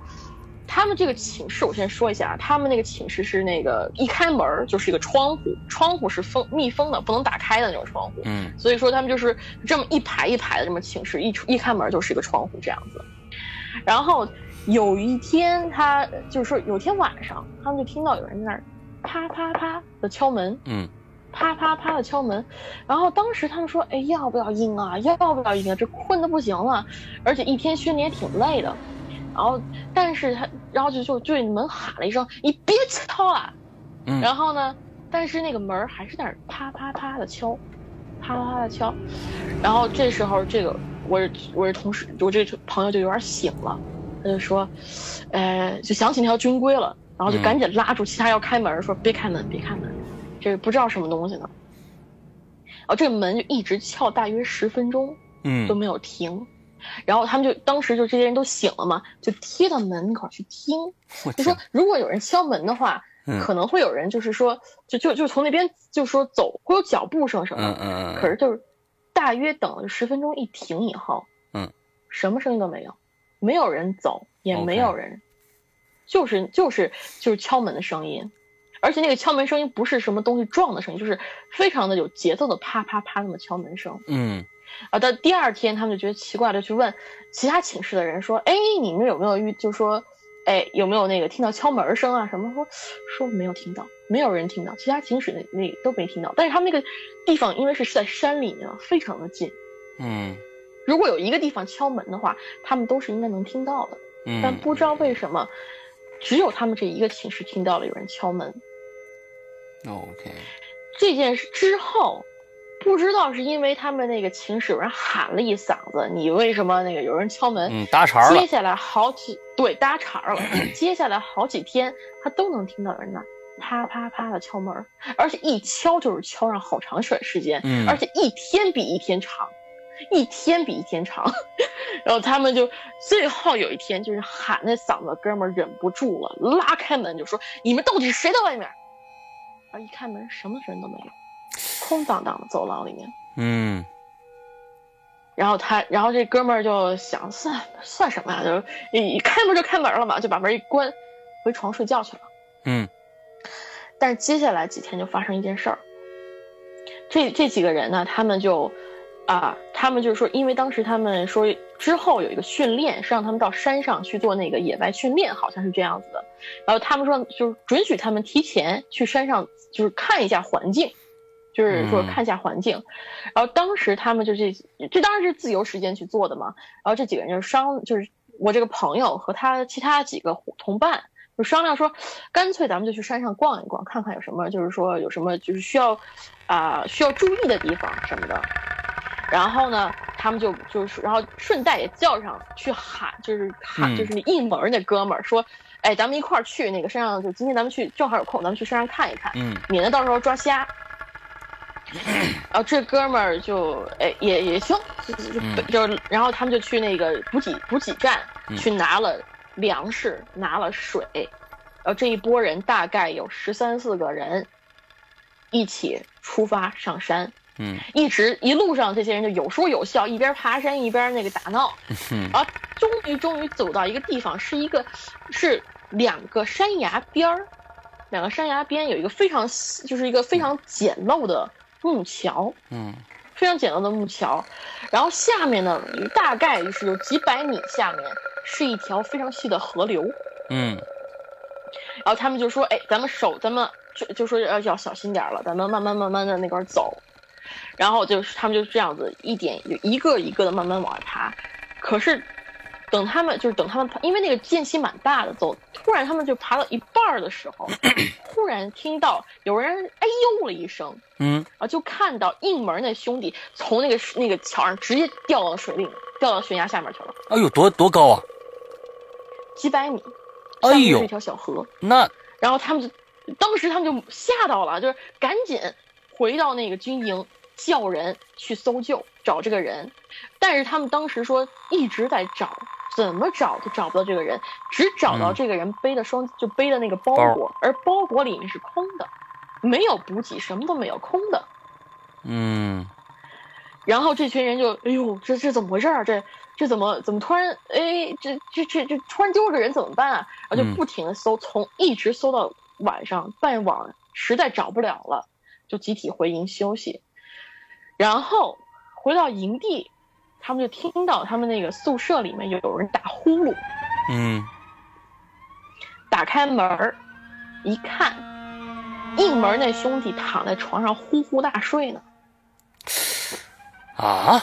他们这个寝室，我先说一下啊，他们那个寝室是那个一开门就是一个窗户，窗户是封密封的，不能打开的那种窗户，嗯。所以说他们就是这么一排一排的这么寝室，一出一开门就是一个窗户这样子。然后有一天，他就是说，有天晚上，他们就听到有人在那儿啪啪啪的敲门，嗯，啪啪啪的敲门。然后当时他们说：“哎，要不要应啊？要不要应啊？这困的不行了，而且一天训练也挺累的。”然后，但是他，然后就就对门喊了一声：“你别敲了。”嗯。然后呢，但是那个门还是在那儿啪啪啪的敲，啪啪啪的敲。然后这时候这个。我我这同事，我这朋友就有点醒了，他就说，呃，就想起那条军规了，然后就赶紧拉住其他要开门，说别开门，别开门，这不知道什么东西呢。然后这个门就一直敲大约十分钟，嗯，都没有停。然后他们就当时就这些人都醒了嘛，就贴到门口去听，就说如果有人敲门的话，可能会有人就是说，就就就从那边就说走，会有脚步声什么的。嗯嗯嗯。可是就是大约等了十分钟一停以后，嗯，什么声音都没有，没有人走，也没有人，就是就是就是敲门的声音，而且那个敲门声音不是什么东西撞的声音，就是非常的有节奏的啪啪啪那么敲门声。嗯。啊，到第二天他们就觉得奇怪，就去问其他寝室的人说：“哎，你们有没有遇，就说。”哎，有没有那个听到敲门声啊？什么说说没有听到，没有人听到，其他寝室那那都没听到。但是他们那个地方因为是在山里面，非常的近。嗯，如果有一个地方敲门的话，他们都是应该能听到的。嗯，但不知道为什么，只有他们这一个寝室听到了有人敲门。OK，这件事之后。不知道是因为他们那个寝室有人喊了一嗓子，你为什么那个有人敲门？嗯，搭茬了。接下来好几对搭茬了，接下来好几天他都能听到人那啪啪啪的敲门，而且一敲就是敲上好长一段时间，嗯，而且一天比一天长，一天比一天长。然后他们就最后有一天就是喊那嗓子，哥们忍不住了，拉开门就说：“你们到底是谁在外面？”然后一开门，什么人都没有。空荡荡的走廊里面，嗯，然后他，然后这哥们儿就想，算算什么呀？就一开门就开门了嘛，就把门一关，回床睡觉去了。嗯，但是接下来几天就发生一件事儿，这这几个人呢，他们就啊，他们就是说，因为当时他们说之后有一个训练，是让他们到山上去做那个野外训练，好像是这样子的。然后他们说，就是准许他们提前去山上，就是看一下环境。就是说看一下环境，然后当时他们就这这当然是自由时间去做的嘛。然后这几个人就商，就是我这个朋友和他其他几个同伴就商量说，干脆咱们就去山上逛一逛，看看有什么，就是说有什么就是需要啊需要注意的地方什么的。然后呢，他们就就是然后顺带也叫上去喊，就是喊就是那一门那哥们儿说，哎，咱们一块儿去那个山上，就今天咱们去正好有空，咱们去山上看一看，嗯，免得到时候抓瞎。然 后这哥们儿就哎也也行，就就然后他们就去那个补给补给站去拿了粮食，拿了水，然后这一波人大概有十三四个人，一起出发上山，嗯，一直一路上这些人就有说有笑，一边爬山一边那个打闹，然后终于终于走到一个地方，是一个是两个山崖边儿，两个山崖边有一个非常就是一个非常简陋的。木桥，嗯，非常简单的木桥，然后下面呢，大概就是有几百米下面是一条非常细的河流，嗯，然后他们就说，哎，咱们手，咱们就就说要要小心点了，咱们慢慢慢慢的那块走，然后就是他们就这样子一点一个一个的慢慢往外爬，可是。等他们就是等他们，因为那个间隙蛮大的，走突然他们就爬到一半的时候，突然听到有人哎呦了一声，嗯，啊，就看到应门那兄弟从那个那个桥上直接掉到水里，掉到悬崖下面去了。哎呦，多多高啊！几百米，哎呦，是一条小河。那然后他们就当时他们就吓到了，就是赶紧回到那个军营叫人去搜救找这个人，但是他们当时说一直在找。怎么找都找不到这个人，只找到这个人背的双就背的那个包裹，而包裹里面是空的，没有补给，什么都没有，空的。嗯。然后这群人就，哎呦，这这怎么回事啊？这这怎么怎么突然，哎，这这这这突然丢了个人怎么办啊？然后就不停的搜，从一直搜到晚上半晚，实在找不了了，就集体回营休息。然后回到营地。他们就听到他们那个宿舍里面有有人打呼噜，嗯，打开门儿一看，一门那兄弟躺在床上呼呼大睡呢。啊，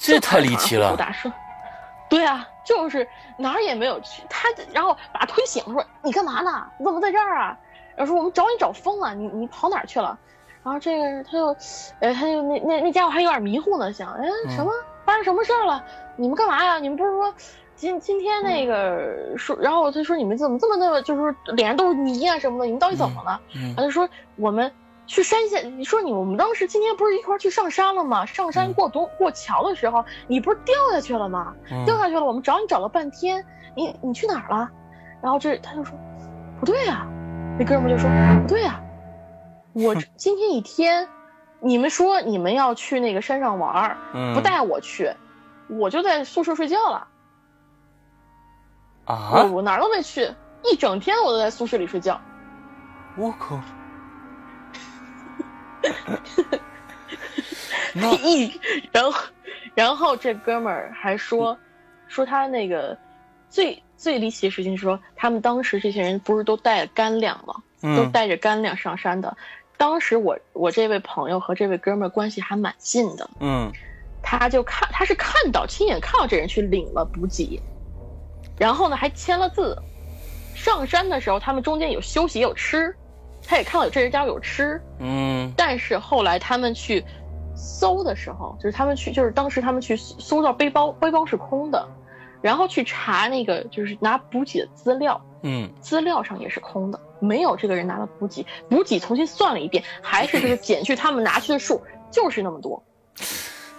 这太离奇了！呼大睡，对啊，就是哪儿也没有去，他然后把他推醒说：“你干嘛呢？你怎么在这儿啊？”然后说：“我们找你找疯了，你你跑哪儿去了？”然后这个他就，呃，他就那那那家伙还有点迷糊呢，想，哎，什么发生什么事儿了？你们干嘛呀？你们不是说今今天那个说，然后他说你们怎么这么那么，就是说脸上都是泥啊什么的，你们到底怎么了？他就说我们去山下，你说你我们当时今天不是一块去上山了吗？上山过东过桥的时候，你不是掉下去了吗？掉下去了，我们找你找了半天，你你去哪儿了？然后这他就说，不对呀。那哥们就说不对呀，我 今天一天，你们说你们要去那个山上玩儿不带我去，我就在宿舍睡觉了。啊！我哪儿都没去，一整天我都在宿舍里睡觉。我靠！一，然后，然后这哥们儿还说，说他那个最最离奇的事情是说，他们当时这些人不是都带干粮吗？都带着干粮上山的。当时我我这位朋友和这位哥们儿关系还蛮近的。嗯，他就看他是看到亲眼看到这人去领了补给，然后呢还签了字。上山的时候他们中间有休息也有吃。他也看到有这人家有吃，嗯，但是后来他们去搜的时候，就是他们去，就是当时他们去搜到背包，背包是空的，然后去查那个就是拿补给的资料，嗯，资料上也是空的，没有这个人拿了补给，补给重新算了一遍，还是就是 减去他们拿去的数，就是那么多。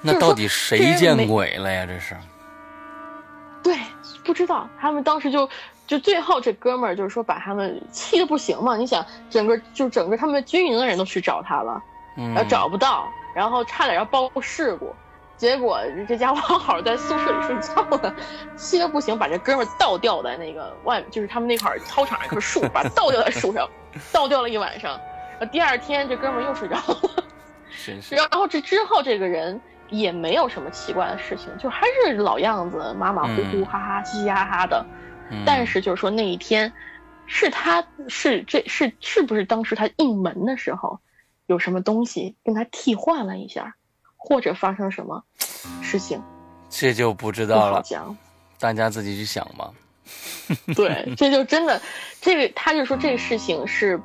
那到底谁见鬼了呀？这是？对，不知道，他们当时就。就最后这哥们儿就是说把他们气的不行嘛，你想整个就整个他们军营的人都去找他了，然后找不到，然后差点要报事故，结果这家伙好好在宿舍里睡觉呢，气得不行，把这哥们倒吊在那个外，就是他们那块操场上一棵树，把倒吊在树上，倒吊了一晚上，第二天这哥们儿又睡着了，然后这之后这个人也没有什么奇怪的事情，就还是老样子，马马虎虎，哈哈嘻嘻哈哈的。但是就是说那一天，是他是这是是不是当时他应门的时候，有什么东西跟他替换了一下，或者发生什么事情，这就不知道了。讲，大家自己去想吧。对，这就真的，这个他就说这个事情是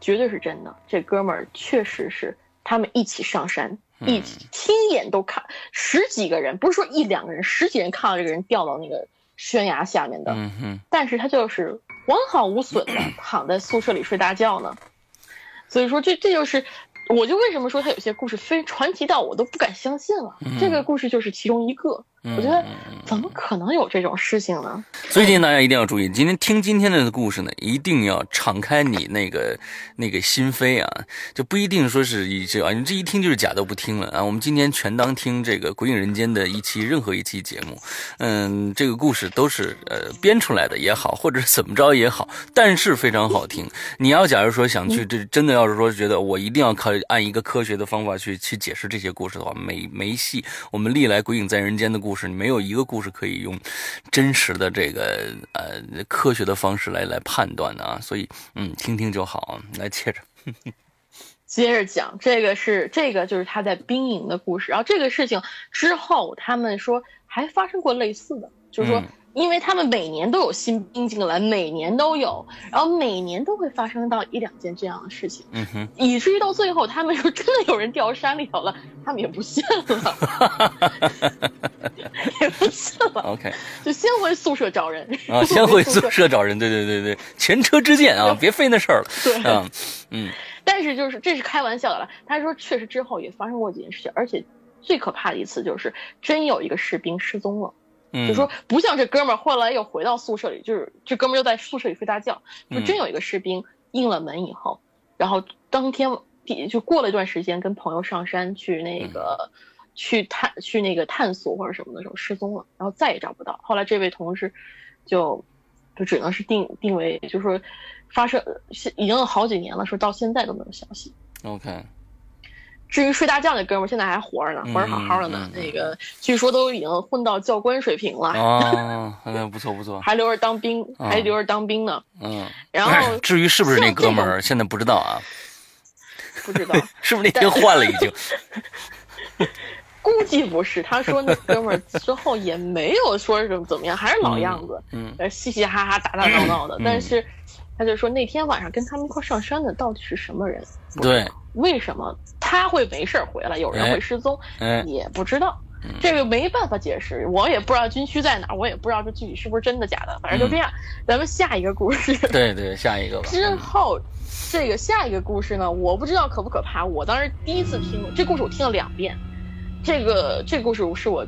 绝对是真的。这哥们儿确实是他们一起上山，一起亲眼都看十几个人，不是说一两个人，十几人看到这个人掉到那个。悬崖下面的，但是他就是完好无损的 躺在宿舍里睡大觉呢，所以说这这就是。我就为什么说他有些故事非传奇到我都不敢相信了。这个故事就是其中一个。我觉得怎么可能有这种事情呢？最近大家一定要注意，今天听今天的故事呢，一定要敞开你那个那个心扉啊，就不一定说是一这啊，你这一听就是假的，不听了啊。我们今天全当听这个《鬼影人间》的一期任何一期节目，嗯，这个故事都是呃编出来的也好，或者怎么着也好，但是非常好听。你要假如说想去这真的要是说觉得我一定要靠。按一个科学的方法去去解释这些故事的话，没没戏。我们历来《鬼影在人间》的故事，没有一个故事可以用真实的这个呃科学的方式来来判断的啊。所以，嗯，听听就好。来，接着，接着讲，这个是这个就是他在兵营的故事。然后这个事情之后，他们说还发生过类似的，就是说。因为他们每年都有新兵进来，每年都有，然后每年都会发生到一两件这样的事情，嗯哼，以至于到最后，他们说真的有人掉山里头了，他们也不信了，也不信了，OK，就先回宿舍找人啊，先回 宿舍找人，对对对对，前车之鉴啊，别费那事儿了，对，嗯嗯，但是就是这是开玩笑的了，他说确实之后也发生过几件事情，而且最可怕的一次就是真有一个士兵失踪了。就说不像这哥们儿，后来又回到宿舍里，就是这哥们儿又在宿舍里睡大觉。就真有一个士兵应了门以后，然后当天就过了一段时间，跟朋友上山去那个去探去那个探索或者什么的时候失踪了，然后再也找不到。后来这位同事就就只能是定定为，就是说发生已经有好几年了，说到现在都没有消息。OK。至于睡大觉那哥们儿，现在还活着呢，活着好好的呢。那个据说都已经混到教官水平了。哦，那不错不错。还留着当兵，还留着当兵呢。嗯。然后至于是不是那哥们儿，现在不知道啊。不知道。是不是那天换了已经？估计不是。他说那哥们儿之后也没有说什么怎么样，还是老样子。嗯。嘻嘻哈哈，打打闹闹的。但是他就说那天晚上跟他们一块上山的到底是什么人？对。为什么他会没事回来？有人会失踪，也不知道，这个没办法解释。我也不知道军区在哪，我也不知道这具体是不是真的假的。反正就这样，咱们下一个故事。对对，下一个吧。之后，这个下一个故事呢，我不知道可不可怕。我当时第一次听这故事，我听了两遍。这个这个故事是我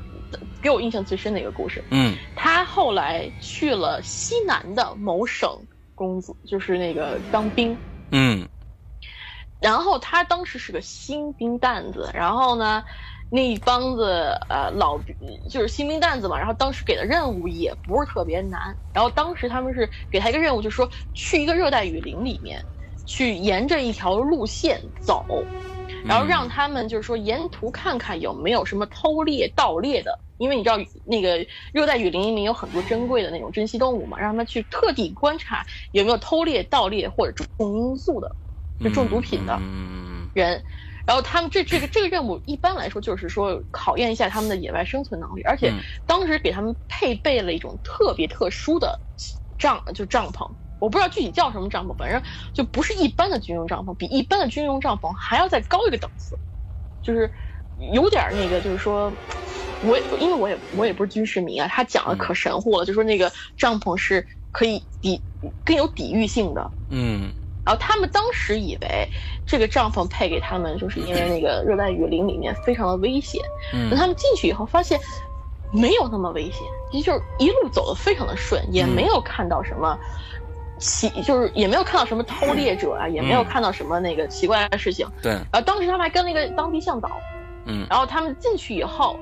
给我印象最深的一个故事。嗯，他后来去了西南的某省。公子，就是那个当兵。嗯。然后他当时是个新兵蛋子，然后呢，那一帮子呃老就是新兵蛋子嘛，然后当时给的任务也不是特别难，然后当时他们是给他一个任务，就是说去一个热带雨林里面，去沿着一条路线走，然后让他们就是说沿途看看有没有什么偷猎盗猎的，因为你知道那个热带雨林里面有很多珍贵的那种珍稀动物嘛，让他们去特地观察有没有偷猎盗猎或者重因素的。就中毒品的人，然后他们这这个这个任务一般来说就是说考验一下他们的野外生存能力，而且当时给他们配备了一种特别特殊的帐，就帐篷，我不知道具体叫什么帐篷，反正就不是一般的军用帐篷，比一般的军用帐篷还要再高一个档次，就是有点那个，就是说，我因为我也我也不是军事迷啊，他讲的可神乎了，就说那个帐篷是可以抵更有抵御性的，嗯。然后他们当时以为这个帐篷配给他们，就是因为那个 热带雨林里面非常的危险。等他们进去以后，发现没有那么危险，就是一路走的非常的顺，也没有看到什么奇，就是也没有看到什么偷猎者啊，也没有看到什么那个奇怪的事情。对。然后当时他们还跟那个当地向导，嗯，然后他们进去以后。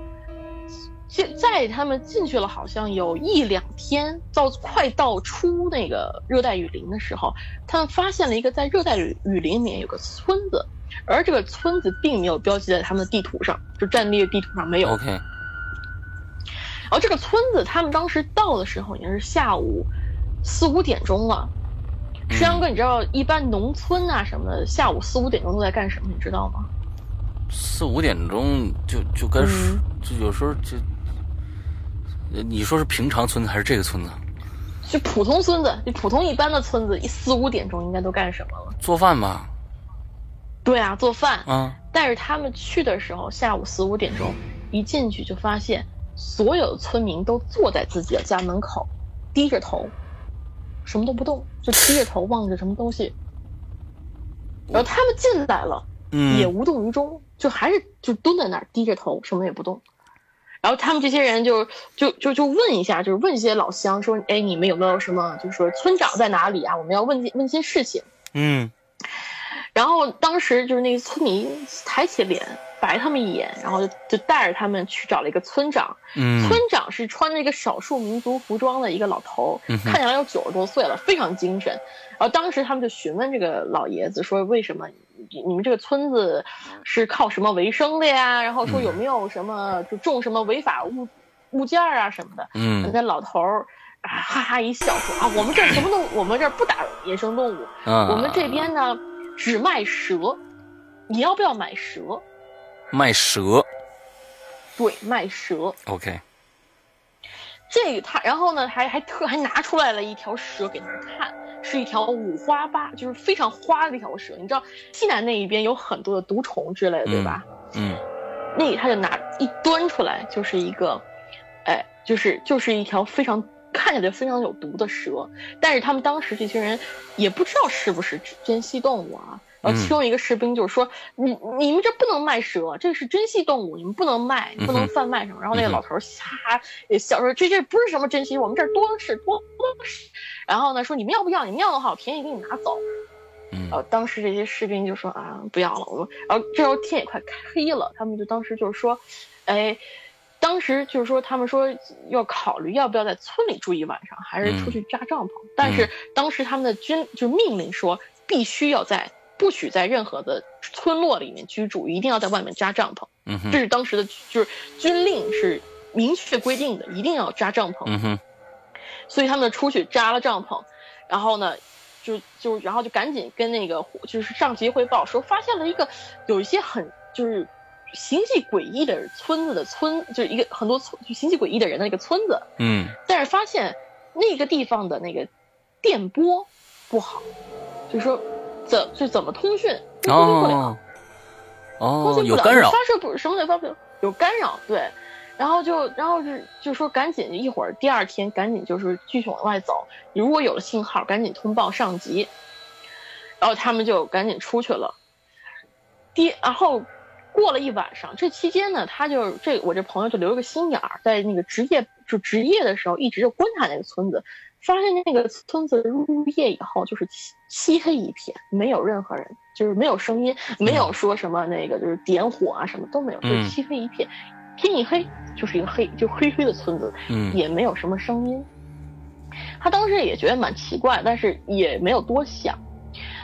现在他们进去了，好像有一两天，到快到出那个热带雨林的时候，他们发现了一个在热带雨雨林里面有个村子，而这个村子并没有标记在他们的地图上，就战略地图上没有。OK。然后这个村子，他们当时到的时候已经是下午四五点钟了。石阳哥，你知道一般农村啊什么的，下午四五点钟都在干什么？你知道吗？四五点钟就就该就有时候就。你说是平常村子还是这个村子？就普通村子，就普通一般的村子，四五点钟应该都干什么了？做饭吧。对啊，做饭。嗯。但是他们去的时候，下午四五点钟，一进去就发现所有的村民都坐在自己的家门口，低着头，什么都不动，就低着头望着什么东西。然后他们进来了，也无动于衷，就还是就蹲在那儿低着头，什么也不动。然后他们这些人就就就就问一下，就是问一些老乡说：“哎，你们有没有什么？就是说村长在哪里啊？我们要问问些事情。”嗯。然后当时就是那个村民抬起脸白他们一眼，然后就就带着他们去找了一个村长。嗯。村长是穿着一个少数民族服装的一个老头，看起来有九十多岁了，非常精神。然后当时他们就询问这个老爷子说：“为什么？”你们这个村子是靠什么为生的呀？然后说有没有什么就种什么违法物物件啊什么的？嗯，那老头儿啊哈哈一笑说啊，我们这什么都我们这不打野生动物，我们这边呢只卖蛇，你要不要买蛇？卖蛇？对，卖蛇。OK。这个他，然后呢还还特还拿出来了一条蛇给他们看。是一条五花八，就是非常花的一条蛇。你知道西南那一边有很多的毒虫之类的，对吧？嗯，那他就拿一端出来，就是一个，哎，就是就是一条非常看起来非常有毒的蛇。但是他们当时这群人也不知道是不是珍稀动物啊。然后其中一个士兵就是说：“你你们这不能卖蛇，这是珍稀动物，你们不能卖，不能贩卖什么。”然后那个老头儿哈也笑说：“这这不是什么珍稀，我们这儿多是多多是。”然后呢说：“你们要不要？你们要的话，我便宜给你拿走。”嗯，呃，当时这些士兵就说：“啊，不要了，我们。”然后这时候天也快黑了，他们就当时就是说：“哎，当时就是说他们说要考虑要不要在村里住一晚上，还是出去扎帐篷。但是当时他们的军就命令说，必须要在。”不许在任何的村落里面居住，一定要在外面扎帐篷。嗯这是当时的，就是军令是明确规定的，一定要扎帐篷。所以他们出去扎了帐篷，然后呢，就就然后就赶紧跟那个就是上级汇报说，发现了一个有一些很就是形迹诡异的村子的村，就是一个很多村就形迹诡异的人的那个村子。嗯，但是发现那个地方的那个电波不好，就是说。怎就怎么通讯通讯不了，哦，有干扰，发射不什么也发不了，有干扰，对，然后就然后是就说赶紧一会儿第二天赶紧就是继续往外走，如果有了信号赶紧通报上级，然后他们就赶紧出去了，第然后过了一晚上，这期间呢，他就这我这朋友就留了个心眼儿，在那个值夜就值夜的时候，一直就观察那个村子，发现那个村子入夜以后就是漆漆黑一片，没有任何人，就是没有声音，没有说什么那个就是点火啊什么都没有，就是漆黑一片，天一黑就是一个黑就黑黑的村子，嗯也没有什么声音。他当时也觉得蛮奇怪，但是也没有多想。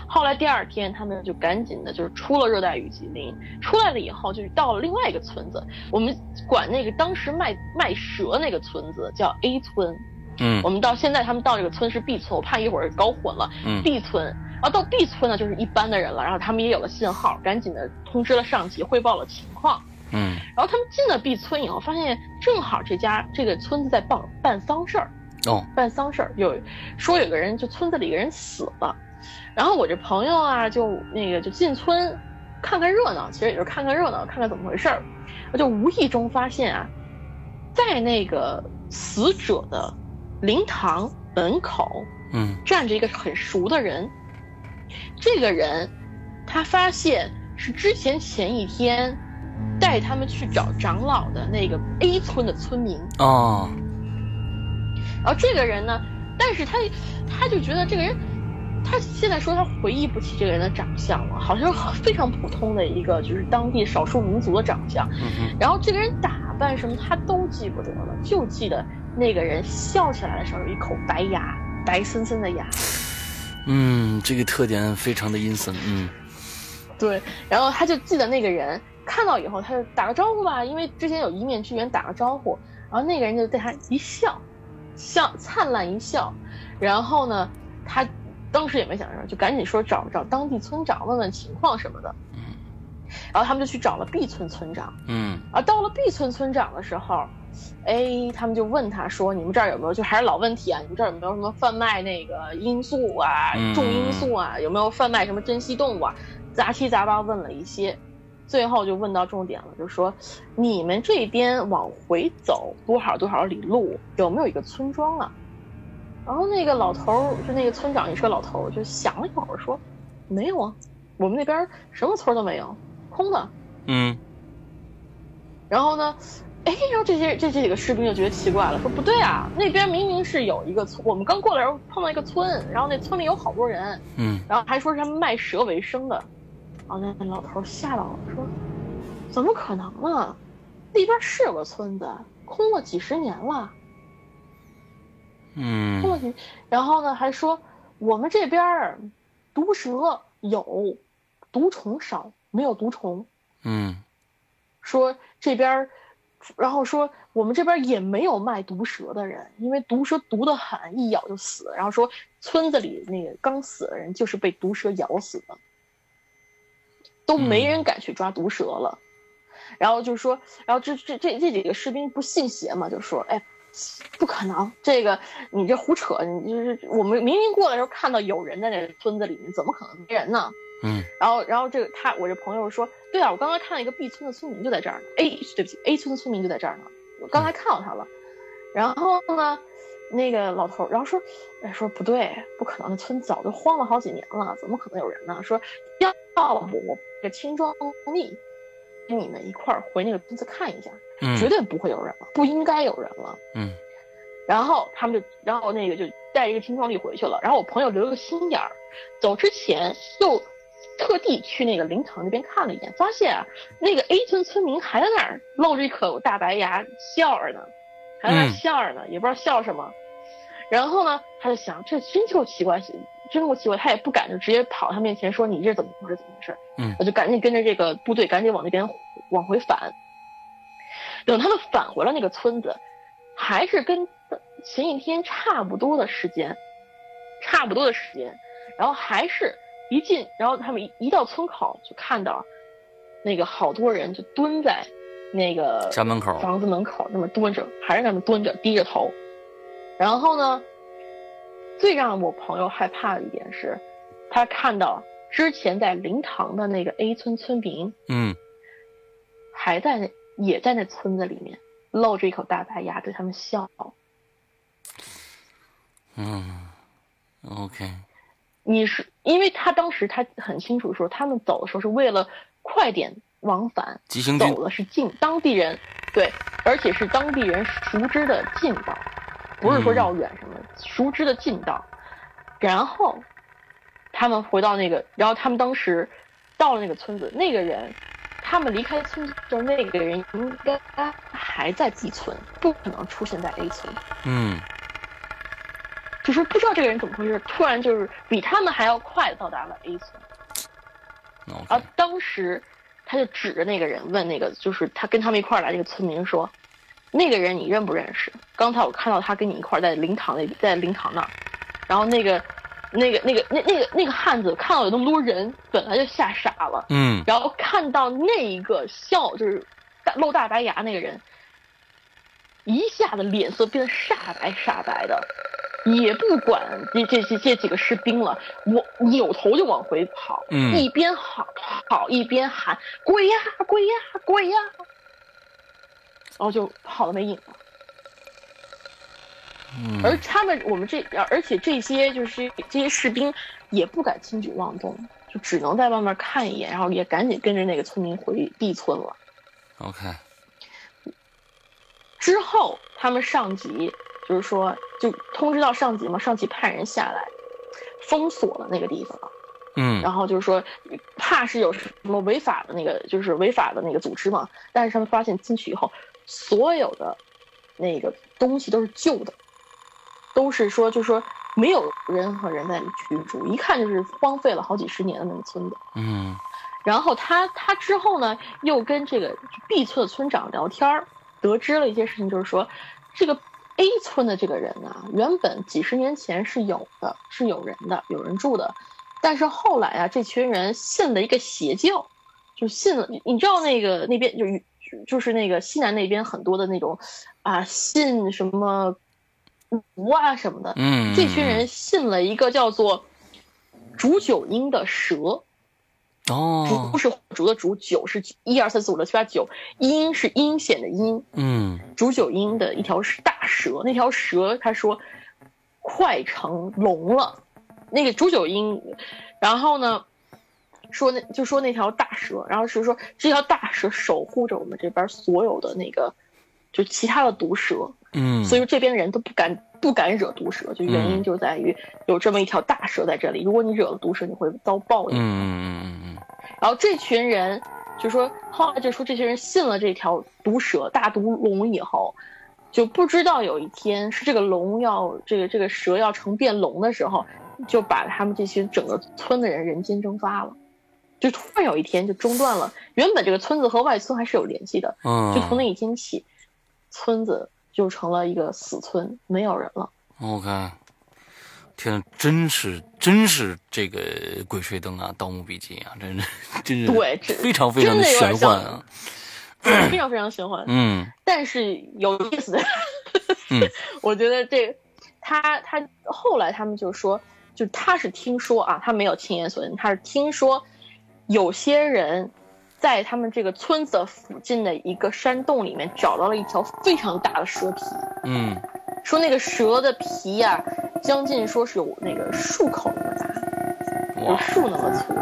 后来第二天，他们就赶紧的，就是出了热带雨季林，出来了以后，就是到了另外一个村子，我们管那个当时卖卖蛇那个村子叫 A 村，嗯。我们到现在他们到这个村是 B 村，我怕一会儿搞混了。嗯。B 村，然后到 B 村呢，就是一般的人了，然后他们也有了信号，赶紧的通知了上级，汇报了情况。嗯。然后他们进了 B 村以后，发现正好这家这个村子在办办丧事儿，哦。办丧事儿，有说有个人就村子里一个人死了，然后我这朋友啊就那个就进村看看热闹，其实也就是看看热闹，看看怎么回事儿，我就无意中发现啊，在那个死者的灵堂门口嗯站着一个很熟的人，这个人他发现是之前前一天带他们去找长老的那个 A 村的村民。哦然后这个人呢，但是他他就觉得这个人，他现在说他回忆不起这个人的长相了，好像非常普通的一个就是当地少数民族的长相。嗯然后这个人打扮什么他都记不得了，就记得那个人笑起来的时候有一口白牙，白森森的牙。嗯，这个特点非常的阴森。嗯对，然后他就记得那个人看到以后，他就打个招呼吧，因为之前有一面之缘打个招呼，然后那个人就对他一笑，笑灿烂一笑，然后呢，他当时也没想什么，就赶紧说找找当地村长问问情况什么的，然后他们就去找了 B 村村长，嗯而到了 B 村村长的时候，哎，他们就问他说：“你们这儿有没有？就还是老问题啊，你们这儿有没有什么贩卖那个罂粟啊、嗯重罂粟啊？有没有贩卖什么珍稀动物啊？”杂七杂八问了一些，最后就问到重点了，就说：“你们这边往回走多少多少里路，有没有一个村庄啊？”然后那个老头儿，就那个村长也是个老头儿，就想了一会儿说：“没有啊，我们那边什么村都没有，空的。”嗯然后呢，哎，然后这些这这几个士兵就觉得奇怪了，说不对啊，那边明明是有一个村，我们刚过来时候碰到一个村，然后那村里有好多人，嗯然后还说是他们卖蛇为生的，然后那老头吓到了，说怎么可能呢？那边是有个村子，空了几十年了，空了嗯，然后呢还说我们这边儿毒蛇有，毒虫少，没有毒虫。嗯说这边儿，然后说我们这边也没有卖毒蛇的人，因为毒蛇毒得很，一咬就死。然后说村子里那个刚死的人就是被毒蛇咬死的，都没人敢去抓毒蛇了。然后就说，然后这这这这几个士兵不信邪嘛，就说，哎，不可能，这个你这胡扯，你就是我们明明过来的时候看到有人在那村子里面，怎么可能没人呢？嗯然后，然后这个他，我这朋友说，对啊，我刚才看到一个 B 村的村民就在这儿呢，A 对不起，A 村的村民就在这儿呢，我刚才看到他了。然后呢，那个老头儿，然后说，哎，说不对，不可能，那村早就荒了好几年了，怎么可能有人呢？说要要不我这轻装密，跟你们一块儿回那个村子看一下，嗯绝对不会有人了，不应该有人了。嗯然后他们就，然后那个就带着一个青壮力回去了。然后我朋友留了个心眼儿，走之前又特地去那个灵堂那边看了一眼，发现啊，那个 A 村村民还在那儿露着一口大白牙笑着呢，还在那儿嗯笑着呢，也不知道笑什么。然后呢，他就想，这真够奇怪，真够奇怪，他也不敢就直接跑他面前说你这怎么回事，怎么回事？嗯我就赶紧跟着这个部队赶紧往那边往回返。等他们返回了那个村子，还是跟前一天差不多的时间，差不多的时间，然后还是一进，然后他们一一到村口就看到那个好多人就蹲在那个家门口房子门口那么蹲着，还是那么蹲着，低着头。然后呢，最让我朋友害怕的一点是，他看到之前在灵堂的那个 A 村村民嗯。还在那，也在那村子里面露着一口大白牙对他们笑。嗯，OK，你是因为他当时他很清楚说，他们走的时候是为了快点往返，急行走的是近当地人，对，而且是当地人熟知的近道，不是说绕远什么，熟知的近道。然后他们回到那个，然后他们当时到了那个村子，那个人。他们离开村子时候，那个人应该还在 B 村，不可能出现在 A 村。嗯，就是不知道这个人怎么回事，突然就是比他们还要快到达了 A 村。而当时他就指着那个人问那个，就是他跟他们一块来这个村民说：“那个人你认不认识？刚才我看到他跟你一块在灵堂那，在灵堂那儿。”然后那个。那个、那个、那、那个、那个汉子看到有那么多人，本来就吓傻了。嗯。然后看到那一个笑，就是大露大白牙那个人，一下子脸色变得煞白煞白的，也不管这这这这几个士兵了，我扭头就往回跑，嗯，一边跑跑一边喊鬼呀鬼呀鬼呀，然后就跑了没影了。而他们，我们这，而且这些就是这些士兵也不敢轻举妄动，就只能在外面看一眼，然后也赶紧跟着那个村民回 B 村了。OK。之后他们上级就是说，就通知到上级嘛，上级派人下来封锁了那个地方。嗯。然后就是说，怕是有什么违法的那个，就是违法的那个组织嘛。但是他们发现进去以后，所有的那个东西都是旧的。都是说，就是说，没有人和人在里居住，一看就是荒废了好几十年的那个村子。嗯，然后他他之后呢，又跟这个 B 村的村长聊天儿，得知了一些事情，就是说，这个 A 村的这个人呢，原本几十年前是有的，是有人的，有人住的，但是后来啊，这群人信了一个邪教，就信了，你知道那个那边就就是那个西南那边很多的那种啊，信什么。毒啊什么的，嗯，这群人信了一个叫做竹九阴的蛇，哦，竹是竹的竹，九是一二三四五六七八九，阴是阴险的阴，嗯，竹九阴的一条大蛇，那条蛇他说快成龙了，那个竹九阴，然后呢说那就说那条大蛇，然后是说这条大蛇守护着我们这边所有的那个就其他的毒蛇。嗯，所以说这边的人都不敢不敢惹毒蛇，就原因就在于有这么一条大蛇在这里。如果你惹了毒蛇，你会遭报应。嗯嗯嗯嗯。然后这群人就说，后来就说这些人信了这条毒蛇大毒龙以后，就不知道有一天是这个龙要这个这个蛇要成变龙的时候，就把他们这些整个村的人人间蒸发了，就突然有一天就中断了。原本这个村子和外村还是有联系的，嗯，就从那一天起，村子。就成了一个死村，没有人了。OK，天，真是真是这个《鬼吹灯》啊，《盗墓笔记》啊，真是真是对，非常非常的玄幻啊，非常非常玄幻。嗯，但是有意思的，嗯，我觉得这他他后来他们就说，就他是听说啊，他没有亲眼所见，他是听说有些人。在他们这个村子附近的一个山洞里面，找到了一条非常大的蛇皮。嗯，说那个蛇的皮呀，将近说是有那个树口那么大，有树那么粗，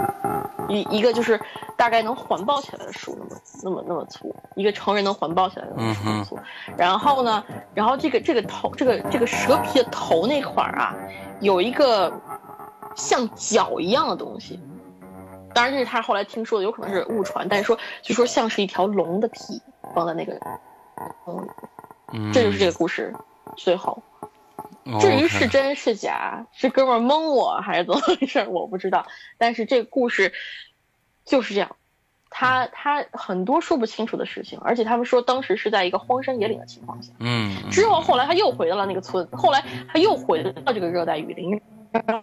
一一个就是大概能环抱起来的树那么那么那么粗，一个成人能环抱起来的那么粗。然后呢，然后这个这个头，这个这个蛇皮的头那块儿啊，有一个像脚一样的东西。当然，这是他后来听说的，有可能是误传。但是说，据说像是一条龙的皮放在那个，嗯，这就是这个故事最后。至于是真是假，是哥们蒙我还是怎么回事，我不知道。但是这个故事就是这样，他他很多说不清楚的事情，而且他们说当时是在一个荒山野岭的情况下。嗯。之后后来他又回到了那个村，后来他又回到这个热带雨林，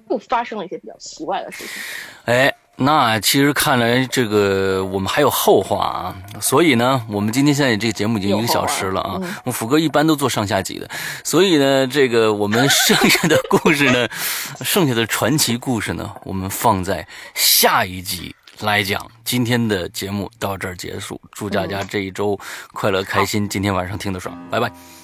又发生了一些比较奇怪的事情。哎。那其实看来这个我们还有后话啊，所以呢，我们今天现在这个节目已经一个小时了啊。我福哥一般都做上下集的，所以呢，这个我们剩下的故事呢，剩下的传奇故事呢，我们放在下一集来讲。今天的节目到这儿结束，祝大家这一周快乐开心，今天晚上听得爽，拜拜。